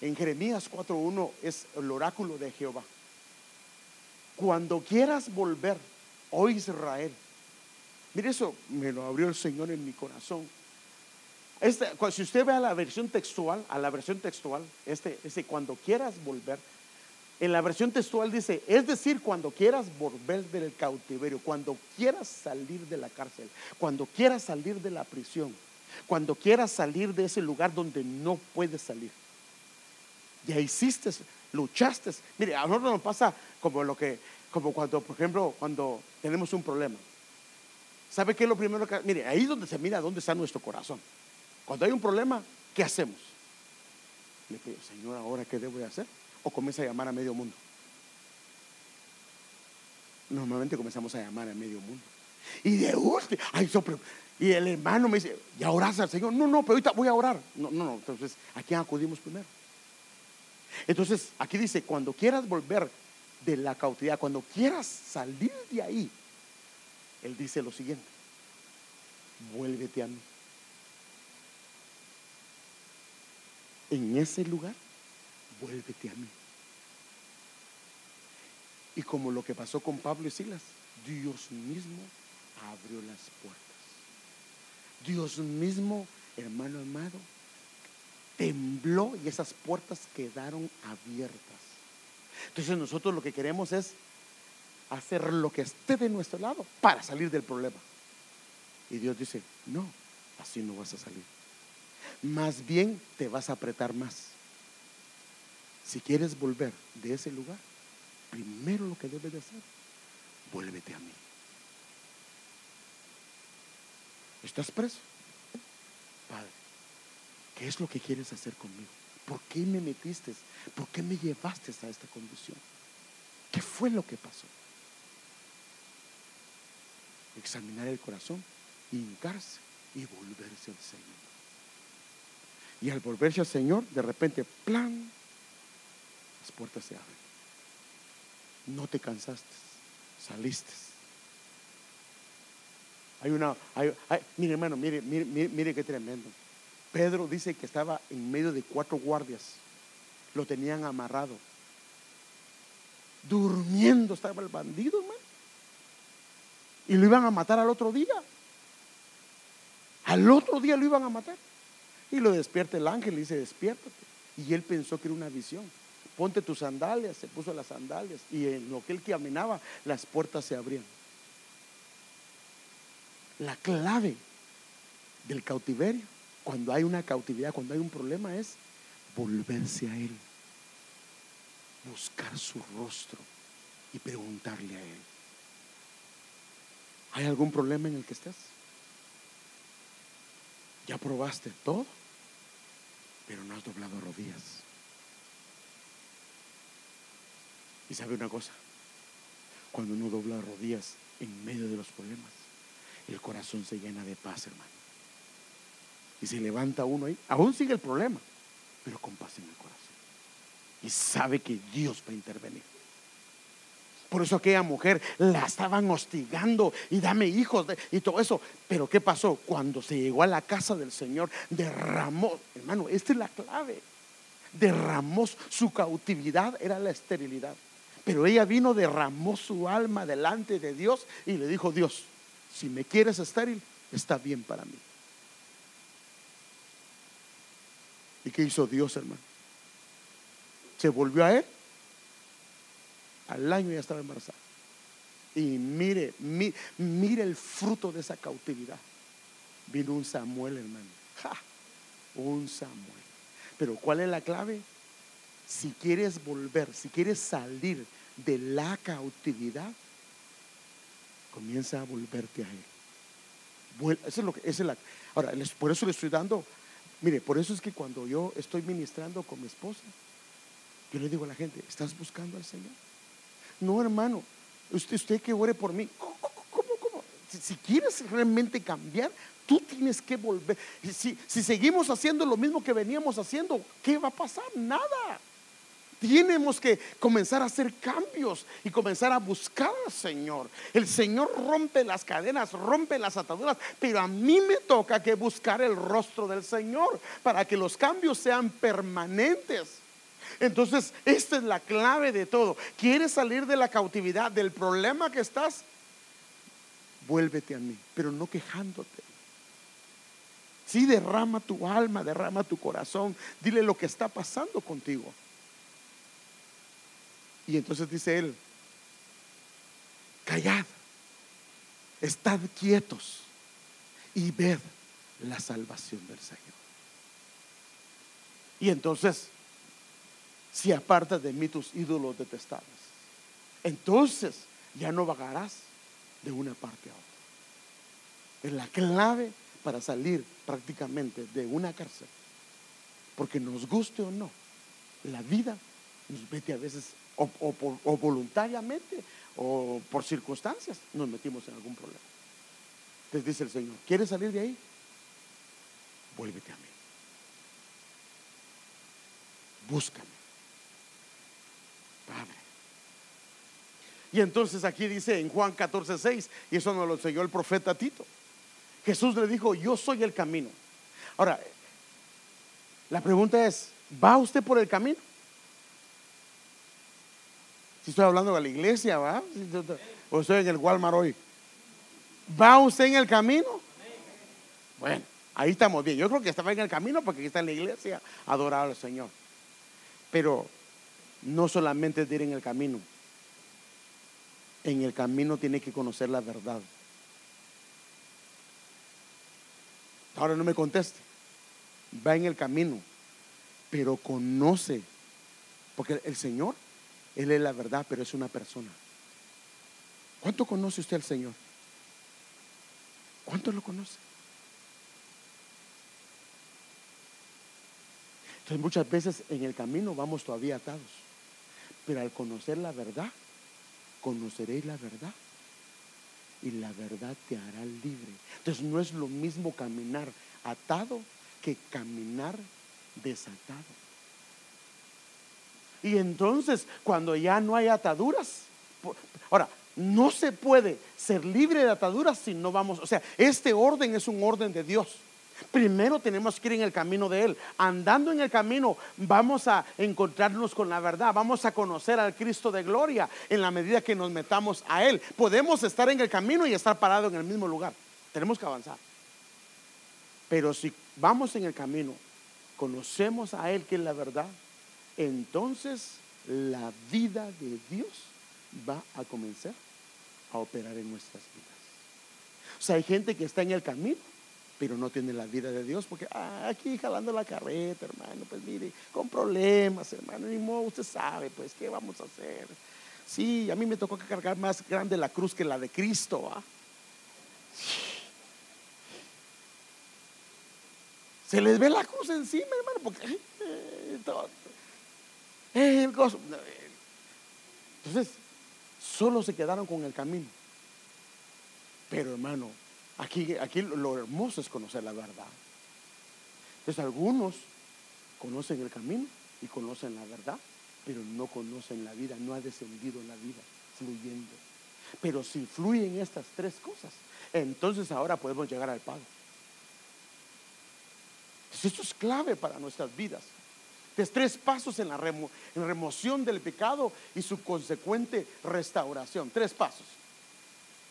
En Jeremías 4.1 es el oráculo de Jehová. Cuando quieras volver, oh Israel, mire eso, me lo abrió el Señor en mi corazón. Este, si usted ve a la versión textual, a la versión textual, este, ese cuando quieras volver, en la versión textual dice, es decir, cuando quieras volver del cautiverio, cuando quieras salir de la cárcel, cuando quieras salir de la prisión, cuando quieras salir de ese lugar donde no puedes salir. Ya hiciste, luchaste. Mire, a nosotros nos pasa como lo que, como cuando, por ejemplo, cuando tenemos un problema. ¿Sabe qué es lo primero que? Mire, ahí es donde se mira dónde está nuestro corazón. Cuando hay un problema, ¿qué hacemos? Le pido, Señor, ¿ahora qué debo de hacer? O comienza a llamar a medio mundo. Normalmente comenzamos a llamar a medio mundo. Y de último, ay, y el hermano me dice, ¿ya oras al Señor? No, no, pero ahorita voy a orar. No, no, no. Entonces, ¿a quién acudimos primero? Entonces, aquí dice, cuando quieras volver de la cautividad, cuando quieras salir de ahí, Él dice lo siguiente, vuélvete a mí. En ese lugar, vuélvete a mí. Y como lo que pasó con Pablo y Silas, Dios mismo abrió las puertas. Dios mismo, hermano amado, tembló y esas puertas quedaron abiertas. Entonces nosotros lo que queremos es hacer lo que esté de nuestro lado para salir del problema. Y Dios dice, no, así no vas a salir. Más bien te vas a apretar más. Si quieres volver de ese lugar, primero lo que debes de hacer, vuélvete a mí. ¿Estás preso? Padre, ¿qué es lo que quieres hacer conmigo? ¿Por qué me metiste? ¿Por qué me llevaste a esta condición? ¿Qué fue lo que pasó? Examinar el corazón, hincarse y volverse al Señor. Y al volverse al Señor, de repente, plan, las puertas se abren. No te cansaste, saliste hay una, mire hermano, mire, mire, mire, qué tremendo. Pedro dice que estaba en medio de cuatro guardias. Lo tenían amarrado. Durmiendo estaba el bandido, hermano. Y lo iban a matar al otro día. Al otro día lo iban a matar. Y lo despierta el ángel y dice, despiértate. Y él pensó que era una visión. Ponte tus sandalias, se puso las sandalias. Y en lo que él caminaba, las puertas se abrían. La clave del cautiverio, cuando hay una cautividad, cuando hay un problema, es volverse a Él, buscar su rostro y preguntarle a Él. ¿Hay algún problema en el que estés? Ya probaste todo, pero no has doblado rodillas. Y sabe una cosa, cuando uno dobla rodillas en medio de los problemas, el corazón se llena de paz, hermano. Y se levanta uno ahí, aún sigue el problema, pero con paz en el corazón. Y sabe que Dios va a intervenir. Por eso aquella mujer la estaban hostigando y dame hijos y todo eso. Pero ¿qué pasó? Cuando se llegó a la casa del Señor, derramó, hermano, esta es la clave. Derramó su cautividad, era la esterilidad. Pero ella vino, derramó su alma delante de Dios y le dijo, Dios, si me quieres estéril, está bien para mí. ¿Y qué hizo Dios, hermano? Se volvió a él. Al año ya estaba embarazada. Y mire, mire, el fruto de esa cautividad. Vino un Samuel, hermano. un Samuel. Pero ¿cuál es la clave? Si quieres volver, si quieres salir de la cautividad, comienza a volverte a Él. Eso es lo que, es la, ahora, por eso le estoy dando, mire, por eso es que cuando yo estoy ministrando con mi esposa, yo le digo a la gente, ¿estás buscando al Señor? No, hermano, usted, usted que ore por mí. ¿Cómo, cómo, Si, si, quieres realmente cambiar, tú tienes que volver. Si, si seguimos haciendo lo mismo que veníamos haciendo, ¿qué va a pasar? Nada. Tenemos que comenzar a hacer cambios y comenzar a buscar al Señor. El Señor rompe las cadenas, rompe las ataduras, pero a mí me toca que buscar el rostro del Señor para que los cambios sean permanentes. Entonces, esta es la clave de todo. ¿Quieres salir de la cautividad, del problema que estás? Vuélvete a mí, pero no quejándote. Sí, derrama tu alma, derrama tu corazón, dile lo que está pasando contigo. Y entonces dice él, callad, estad quietos y ved la salvación del Señor. Y entonces, si apartas de mí tus ídolos detestables, entonces ya no vagarás de una parte a otra. Es la clave para salir prácticamente de una cárcel. Porque nos guste o no, la vida nos mete a veces o, voluntariamente o por circunstancias nos metimos en algún problema. Entonces dice el Señor, ¿quieres salir de ahí? Vuélvete a mí. Búscame. Padre. Y entonces aquí dice en Juan 14, 6, y eso nos lo enseñó el profeta Tito. Jesús le dijo, yo soy el camino. Ahora, la pregunta es, ¿va usted por el camino? Si estoy hablando de la iglesia, ¿va? O estoy en el Walmart hoy. ¿Va usted en el camino? Bueno, ahí estamos bien. Yo creo que estaba en el camino porque aquí está en la iglesia, adorar al Señor. Pero no solamente es ir en el camino. En el camino tiene que conocer la verdad. Ahora no me conteste. Va en el camino, pero conoce. Porque el Señor, Él es la verdad, pero es una persona. ¿Cuánto conoce usted al Señor? ¿Cuánto lo conoce? Entonces muchas veces en el camino vamos todavía atados. Pero al conocer la verdad, conoceréis la verdad y la verdad te hará libre. Entonces no es lo mismo caminar atado que caminar desatado. Y entonces cuando ya no hay ataduras, ahora, no se puede ser libre de ataduras si no vamos, o sea, este orden es un orden de Dios. Primero tenemos que ir en el camino de Él. Andando en el camino vamos a encontrarnos con la verdad, vamos a conocer al Cristo de gloria en la medida que nos metamos a Él. Podemos estar en el camino y estar parados en el mismo lugar. Tenemos que avanzar. Pero si vamos en el camino, conocemos a Él que es la verdad, entonces la vida de Dios va a comenzar a operar en nuestras vidas. O sea, hay gente que está en el camino pero no tiene la vida de Dios, porque ah, aquí jalando la carreta, hermano, pues mire, con problemas, hermano, ni modo, usted sabe, pues, ¿qué vamos a hacer? Sí, a mí me tocó cargar más grande la cruz que la de Cristo. ¿ah? Se les ve la cruz encima, hermano, porque eh, eh, Entonces, solo se quedaron con el camino. Pero hermano, Aquí, aquí lo hermoso es conocer la verdad. Entonces algunos conocen el camino y conocen la verdad, pero no conocen la vida, no ha descendido la vida fluyendo. Pero si fluyen estas tres cosas, entonces ahora podemos llegar al Padre. esto es clave para nuestras vidas. Entonces, tres pasos en la remoción del pecado y su consecuente restauración. Tres pasos.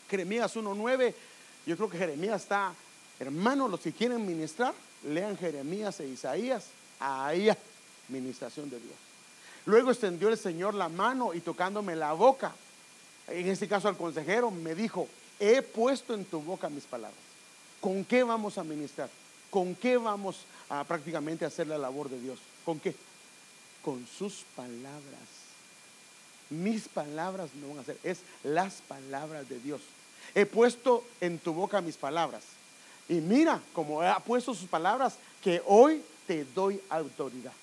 Jeremías 1.9 yo creo que Jeremías está, hermanos, los que quieren ministrar, lean Jeremías e Isaías, ahí ministración de Dios. Luego extendió el Señor la mano y tocándome la boca, en este caso al consejero, me dijo, he puesto en tu boca mis palabras. ¿Con qué vamos a ministrar? ¿Con qué vamos a prácticamente hacer la labor de Dios? ¿Con qué? Con sus palabras. Mis palabras no van a ser, es las palabras de Dios he puesto en tu boca mis palabras. Y mira, como ha puesto sus palabras, que hoy te doy autoridad.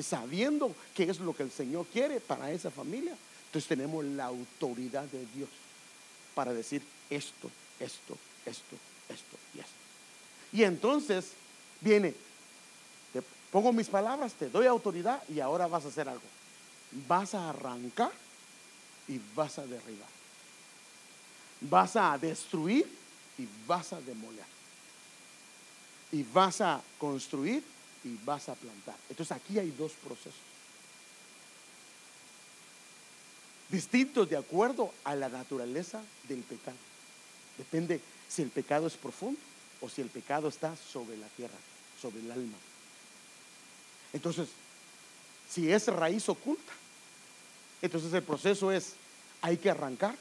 Sabiendo que es lo que el Señor quiere para esa familia. Entonces tenemos la autoridad de Dios para decir esto, esto, esto, esto y esto. Y entonces viene, pongo mis palabras, te doy autoridad y ahora vas a hacer algo. Vas a arrancar y vas a derribar vas a destruir y vas a demoler. Y vas a construir y vas a plantar. Entonces aquí hay dos procesos. distintos de acuerdo a la naturaleza del pecado. Depende si el pecado es profundo o si el pecado está sobre la tierra, sobre el alma. Entonces, si es raíz oculta, entonces el proceso es, hay que arrancar,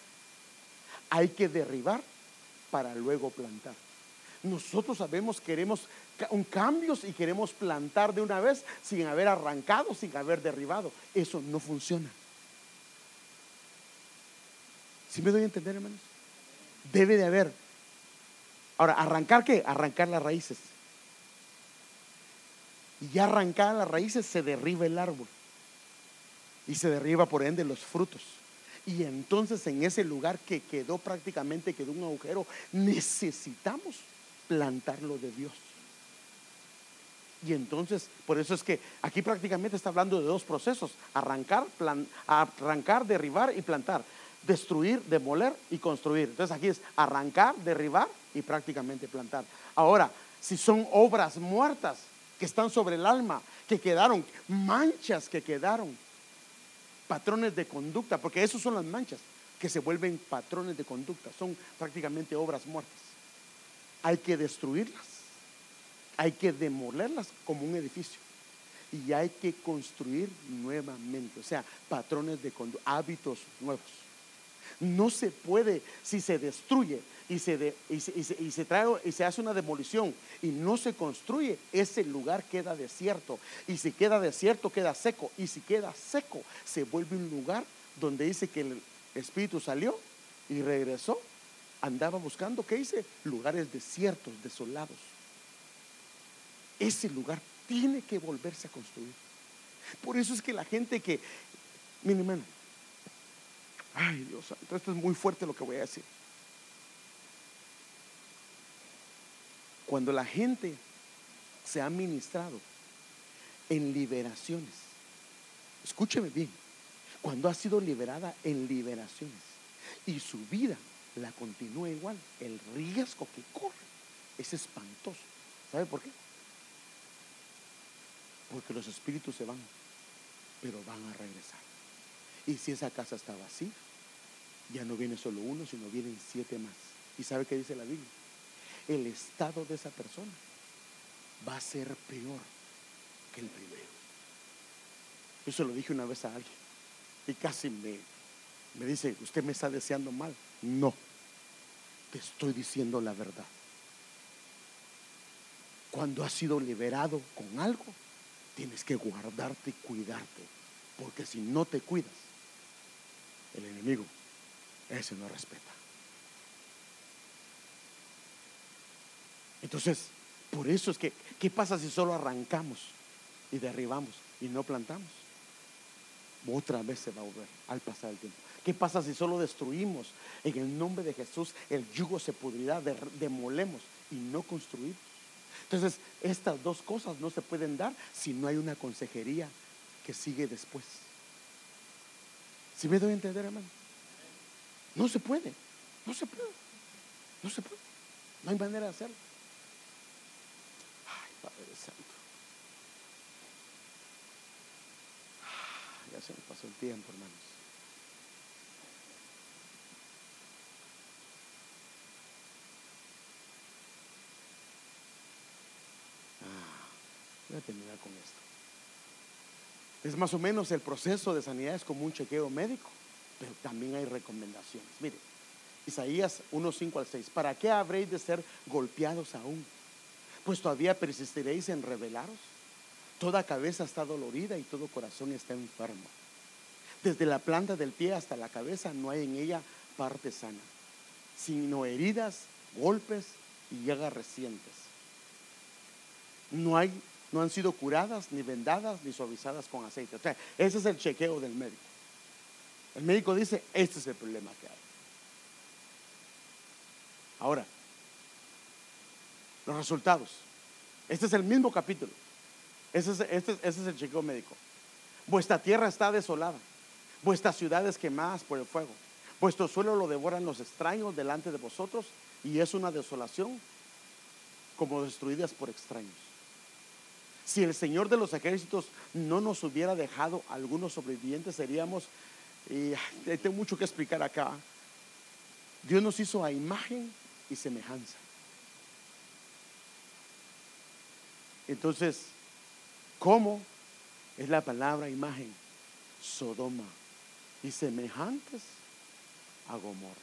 hay que derribar para luego plantar. Nosotros sabemos, queremos cambios y queremos plantar de una vez sin haber arrancado, sin haber derribado. Eso no funciona. ¿Sí me doy a entender, hermanos? Debe de haber. Ahora, ¿arrancar qué? Arrancar las raíces. Y ya arrancadas las raíces se derriba el árbol. Y se derriba por ende los frutos. Y entonces en ese lugar que quedó prácticamente, quedó un agujero, necesitamos plantarlo de Dios. Y entonces, por eso es que aquí prácticamente está hablando de dos procesos, arrancar, arrancar, derribar y plantar, destruir, demoler y construir. Entonces aquí es arrancar, derribar y prácticamente plantar. Ahora, si son obras muertas que están sobre el alma, que quedaron, manchas que quedaron, patrones de conducta, porque esos son las manchas que se vuelven patrones de conducta, son prácticamente obras muertas. Hay que destruirlas hay que demolerlas como un edificio y hay que construir nuevamente, o sea, patrones de hábitos nuevos. No se puede, si se destruye y se, y, se, trae, y se hace una demolición y no se construye, ese lugar queda desierto. Y si queda desierto, queda seco. Y si queda seco, se vuelve un lugar donde dice que el Espíritu salió y regresó. Andaba buscando, ¿qué dice? Lugares desiertos, desolados ese lugar tiene que volverse a construir. Por eso es que la gente que, mi ay Dios esto es muy fuerte lo que voy a decir. Cuando la gente se ha ministrado en liberaciones, escúcheme bien, cuando ha sido liberada en liberaciones y su vida la continúa igual, el riesgo que corre es espantoso. ¿Sabe por qué? Porque los espíritus se van, pero van a regresar. Y si esa casa está vacía, ya no viene solo uno, sino vienen siete más. ¿Y sabe qué dice la Biblia? El estado de esa persona va a ser peor que el primero. Yo se lo dije una vez a alguien y casi me, me dice, usted me está deseando mal. No, te estoy diciendo la verdad. Cuando has sido liberado con algo, tienes que guardarte y cuidarte. Porque si no te cuidas, el enemigo, ese no respeta. Entonces, por eso es que, ¿qué pasa si solo arrancamos y derribamos y no plantamos? Otra vez se va a volver al pasar el tiempo. ¿Qué pasa si solo destruimos? En el nombre de Jesús el yugo se pudrirá, demolemos y no construimos. Entonces, estas dos cosas no se pueden dar si no hay una consejería que sigue después. ¿Si me doy a entender, hermano? No se puede, no se puede, no se puede. No hay manera de hacerlo. Ay, Padre Santo. Ya se pasó el tiempo, hermanos. Voy a terminar con esto. Es más o menos el proceso de sanidad es como un chequeo médico, pero también hay recomendaciones. Mire, Isaías 1, 5 al 6. ¿Para qué habréis de ser golpeados aún? Pues todavía persistiréis en rebelaros. Toda cabeza está dolorida y todo corazón está enfermo. Desde la planta del pie hasta la cabeza no hay en ella parte sana, sino heridas, golpes y llagas recientes. No hay no han sido curadas, ni vendadas, ni suavizadas con aceite. O sea, ese es el chequeo del médico. El médico dice, este es el problema que hay. Ahora, los resultados. Este es el mismo capítulo. Ese es, este, ese es el chequeo médico. Vuestra tierra está desolada. Vuestras ciudades quemadas por el fuego. Vuestro suelo lo devoran los extraños delante de vosotros y es una desolación como destruidas por extraños. Si el Señor de los ejércitos no nos hubiera dejado algunos sobrevivientes, seríamos Y tengo mucho que explicar acá. Dios nos hizo a imagen y semejanza. Entonces, ¿cómo es la palabra imagen? Sodoma y semejantes a Gomorra.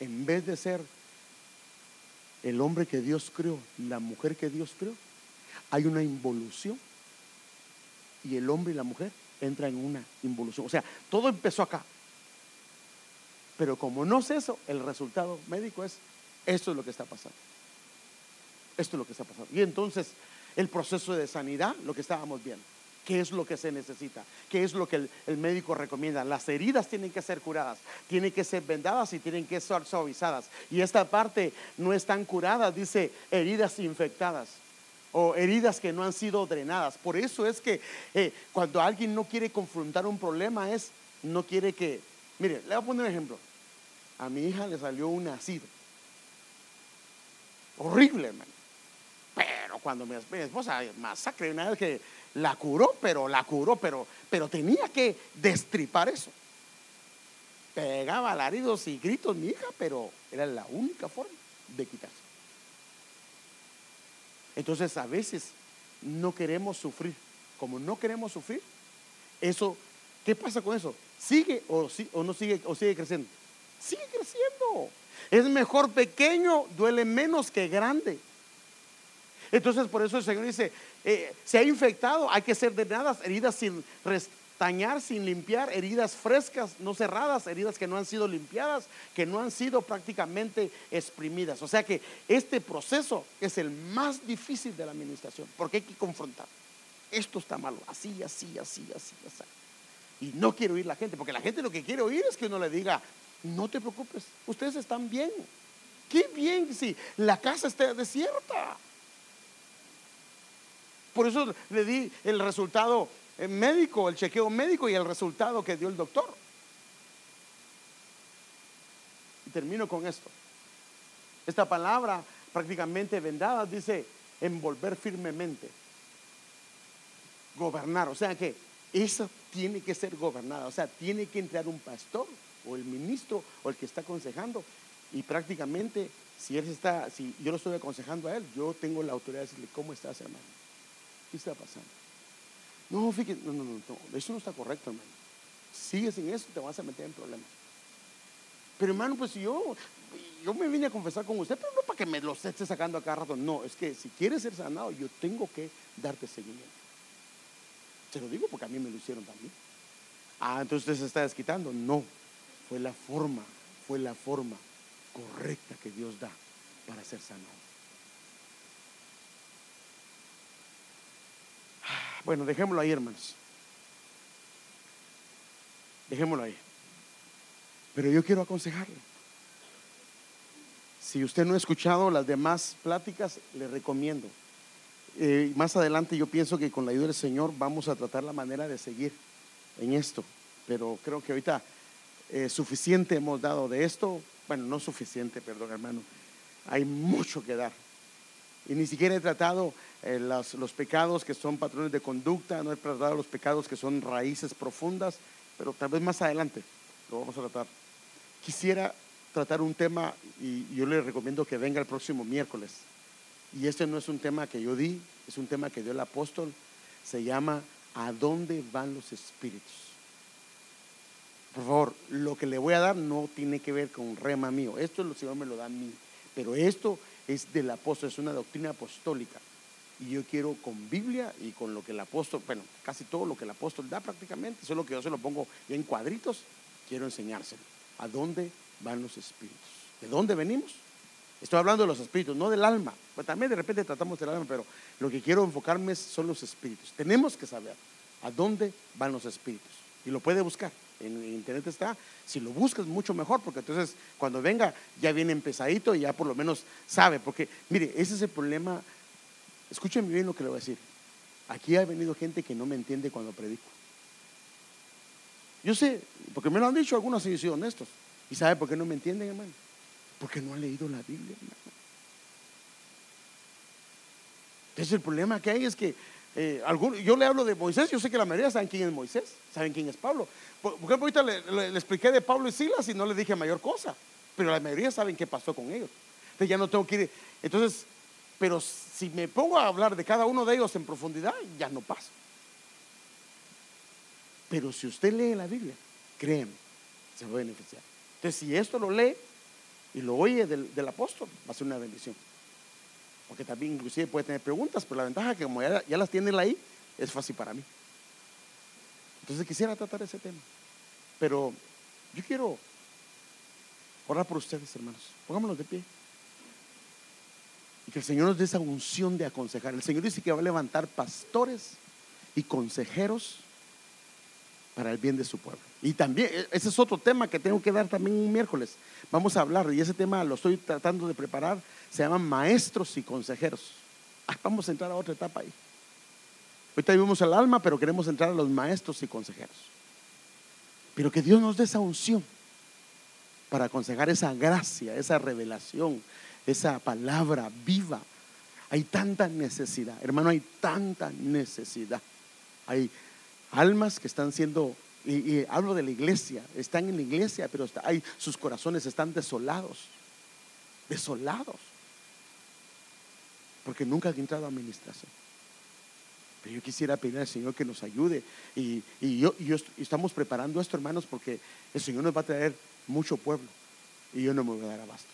En vez de ser el hombre que Dios creó, la mujer que Dios creó, hay una involución y el hombre y la mujer entran en una involución. O sea, todo empezó acá. Pero como no es eso, el resultado médico es, esto es lo que está pasando. Esto es lo que está pasando. Y entonces, el proceso de sanidad, lo que estábamos viendo. ¿Qué es lo que se necesita? ¿Qué es lo que el, médico recomienda? Las heridas tienen que ser curadas, tienen que ser vendadas y tienen que ser suavizadas. Y esta parte no están curadas, dice heridas infectadas o heridas que no han sido drenadas. Por eso es que eh, cuando alguien no quiere confrontar un problema es, no quiere que, mire, le voy a poner un ejemplo. A mi hija le salió un ácido. Horrible, hermano. Cuando mi, esposa masacre una vez que la curó, pero la curó, pero, pero tenía que destripar eso. Pegaba alaridos y gritos mi hija, pero era la única forma de quitarse. Entonces a veces no queremos sufrir. Como no queremos sufrir, eso, ¿qué pasa con eso? ¿Sigue o, o no sigue o sigue creciendo? Sigue creciendo. Es mejor pequeño, duele menos que grande. Entonces por eso el Señor dice, eh, se ha infectado, hay que ser drenadas, heridas sin restañar, sin limpiar, heridas frescas, no cerradas, heridas que no han sido limpiadas, que no han sido prácticamente exprimidas. O sea que este proceso es el más difícil de la administración, porque hay que confrontar. Esto está malo, así, así, así, así, así. Y no quiero oír la gente, porque la gente lo que quiere oír es que uno le diga, no te preocupes, ustedes están bien. Qué bien si la casa está desierta. Por eso le di el resultado eh, médico, el chequeo médico y el resultado que dio el doctor. Y termino con esto. Esta palabra prácticamente vendada dice envolver firmemente, gobernar. O sea que eso tiene que ser gobernada. O sea, tiene que entrar un pastor o el ministro o el que está aconsejando. Y prácticamente, si si yo lo estoy aconsejando a él, yo tengo la autoridad de decirle, ¿cómo estás, hermano? ¿Qué está pasando? No, fíjate, no, no, no, eso no está correcto, hermano. Sigues sin eso, te vas a meter en problemas. Pero hermano, pues yo, yo me vine a confesar con usted, pero no para que me lo esté sacando a cada rato. No, es que si quieres ser sanado, yo tengo que darte seguimiento. Se lo digo porque a mí me lo hicieron también. Ah, entonces usted se está desquitando. No, fue la forma, fue la forma correcta que Dios da para ser sanado. Bueno, dejémoslo ahí, hermanos. Dejémoslo ahí. Pero yo quiero aconsejarle. Si usted no ha escuchado las demás pláticas, le recomiendo. Eh, más adelante yo pienso que con la ayuda del Señor vamos a tratar la manera de seguir en esto. Pero creo que ahorita eh, suficiente hemos dado de esto. Bueno, no suficiente, perdón hermano. Hay mucho que dar. Y ni siquiera he tratado eh, los, pecados que son patrones de conducta, no he tratado los pecados que son raíces profundas, pero tal vez más adelante lo vamos a tratar. Quisiera tratar un tema y yo le recomiendo que venga el próximo miércoles. Y este no es un tema que yo di, es un tema que dio el apóstol. Se llama ¿A dónde van los espíritus? Por favor, lo que le voy a dar no tiene que ver con rema mío. Esto el Señor me lo da a mí. Pero esto es del apóstol, es una doctrina apostólica. Y yo quiero con Biblia y con lo que el apóstol, bueno, casi todo lo que el apóstol da prácticamente, solo que yo se lo pongo en cuadritos, quiero enseñárselo. ¿A dónde van los espíritus? ¿De dónde venimos? Estoy hablando de los espíritus, no del alma. Pues también de repente tratamos del alma, pero lo que quiero enfocarme son los espíritus. Tenemos que saber a dónde van los espíritus. Y lo puede buscar en internet está. Si lo buscas, mucho mejor, porque entonces cuando venga ya viene empezadito y ya por lo menos sabe. Porque, mire, ese es el problema. Escúchenme bien lo que le voy a decir. Aquí ha venido gente que no me entiende cuando predico. Yo sé, porque me lo han dicho algunos y sido honestos. ¿Y sabe por qué no me entienden, hermano? Porque no han leído la Biblia, hermano. Entonces el problema que hay es que eh, yo le hablo de Moisés, yo sé que la mayoría saben quién es Moisés, saben quién es Pablo. Por, ejemplo, ahorita le, expliqué de Pablo y Silas y no le dije mayor cosa, pero la mayoría saben qué pasó con ellos. Entonces ya no tengo que ir. Entonces, pero si me pongo a hablar de cada uno de ellos en profundidad, ya no paso. Pero si usted lee la Biblia, créeme, se va a beneficiar. Entonces, si esto lo lee y lo oye del, apóstol, va a ser una bendición. Porque también inclusive puede tener preguntas, pero la ventaja es que como ya, las tiene él ahí, es fácil para mí. Entonces quisiera tratar ese tema. Pero yo quiero orar por ustedes, hermanos. Pongámonos de pie. Y que el Señor nos dé esa unción de aconsejar. El Señor dice que va a levantar pastores y consejeros para el bien de su pueblo. Y también, e, ese es otro tema que tengo que dar también un miércoles. Vamos a hablar, y ese tema lo estoy tratando de preparar, se llaman maestros y consejeros. Ah, vamos a entrar a otra etapa ahí. Ahorita vivimos el alma, pero queremos entrar a los maestros y consejeros. Pero que Dios nos dé esa unción para aconsejar esa gracia, esa revelación, esa palabra viva. Hay tanta necesidad, hermano, hay tanta necesidad. Hay almas que están siendo, y, hablo de la iglesia, están en la iglesia, pero hay, sus corazones están desolados, desolados, porque nunca han entrado a administración. Pero yo quisiera pedir al Señor que nos ayude. Y, yo, estamos preparando esto, hermanos, porque el Señor nos va a traer mucho pueblo. Y yo no me voy a dar abasto.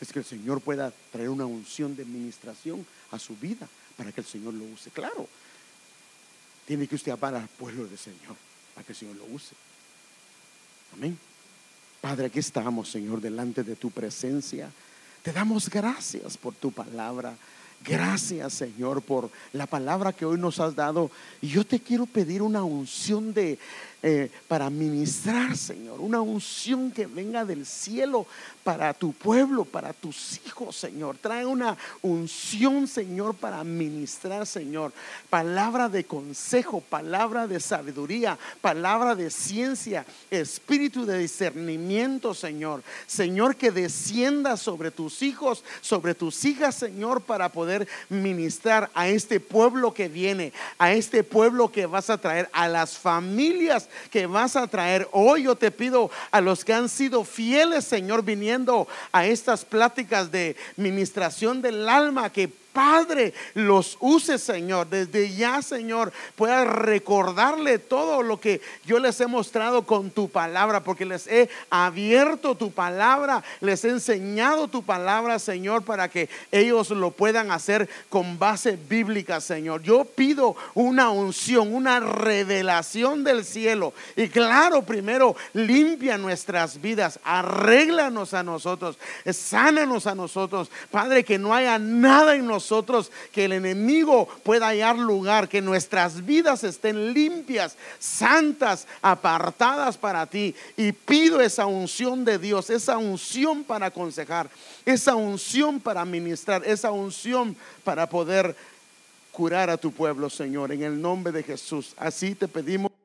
Es que el Señor pueda traer una unción de administración a su vida para que el Señor lo use. Claro, tiene que usted amar al pueblo del Señor para que el Señor lo use. Amén. Padre, aquí estamos, Señor, delante de tu presencia. Te damos gracias por tu palabra. Gracias, Señor, por la palabra que hoy nos has dado. Y yo te quiero pedir una unción de eh, para ministrar, Señor, una unción que venga del cielo para tu pueblo, para tus hijos, Señor. Trae una unción, Señor, para ministrar, Señor. Palabra de consejo, palabra de sabiduría, palabra de ciencia, espíritu de discernimiento, Señor. Señor, que descienda sobre tus hijos, sobre tus hijas, Señor, para poder ministrar a este pueblo que viene, a este pueblo que vas a traer, a las familias que vas a traer. Hoy yo te pido a los que han sido fieles, Señor, viniendo a estas pláticas de ministración del alma, que Padre los use, Señor. Desde ya, Señor, pueda recordarle todo lo que yo les he mostrado con tu palabra, porque les he abierto tu palabra, les he enseñado tu palabra, Señor, para que ellos lo puedan hacer con base bíblica, Señor. Yo pido una unción, una revelación del cielo. Y claro, primero, limpia nuestras vidas, arréglanos a nosotros, sánanos a nosotros, Padre, que no haya nada en nosotros nosotros, que el enemigo pueda hallar lugar, que nuestras vidas estén limpias, santas, apartadas para ti. Y pido esa unción de Dios, esa unción para aconsejar, esa unción para ministrar, esa unción para poder curar a tu pueblo, Señor, en el nombre de Jesús. Así te pedimos.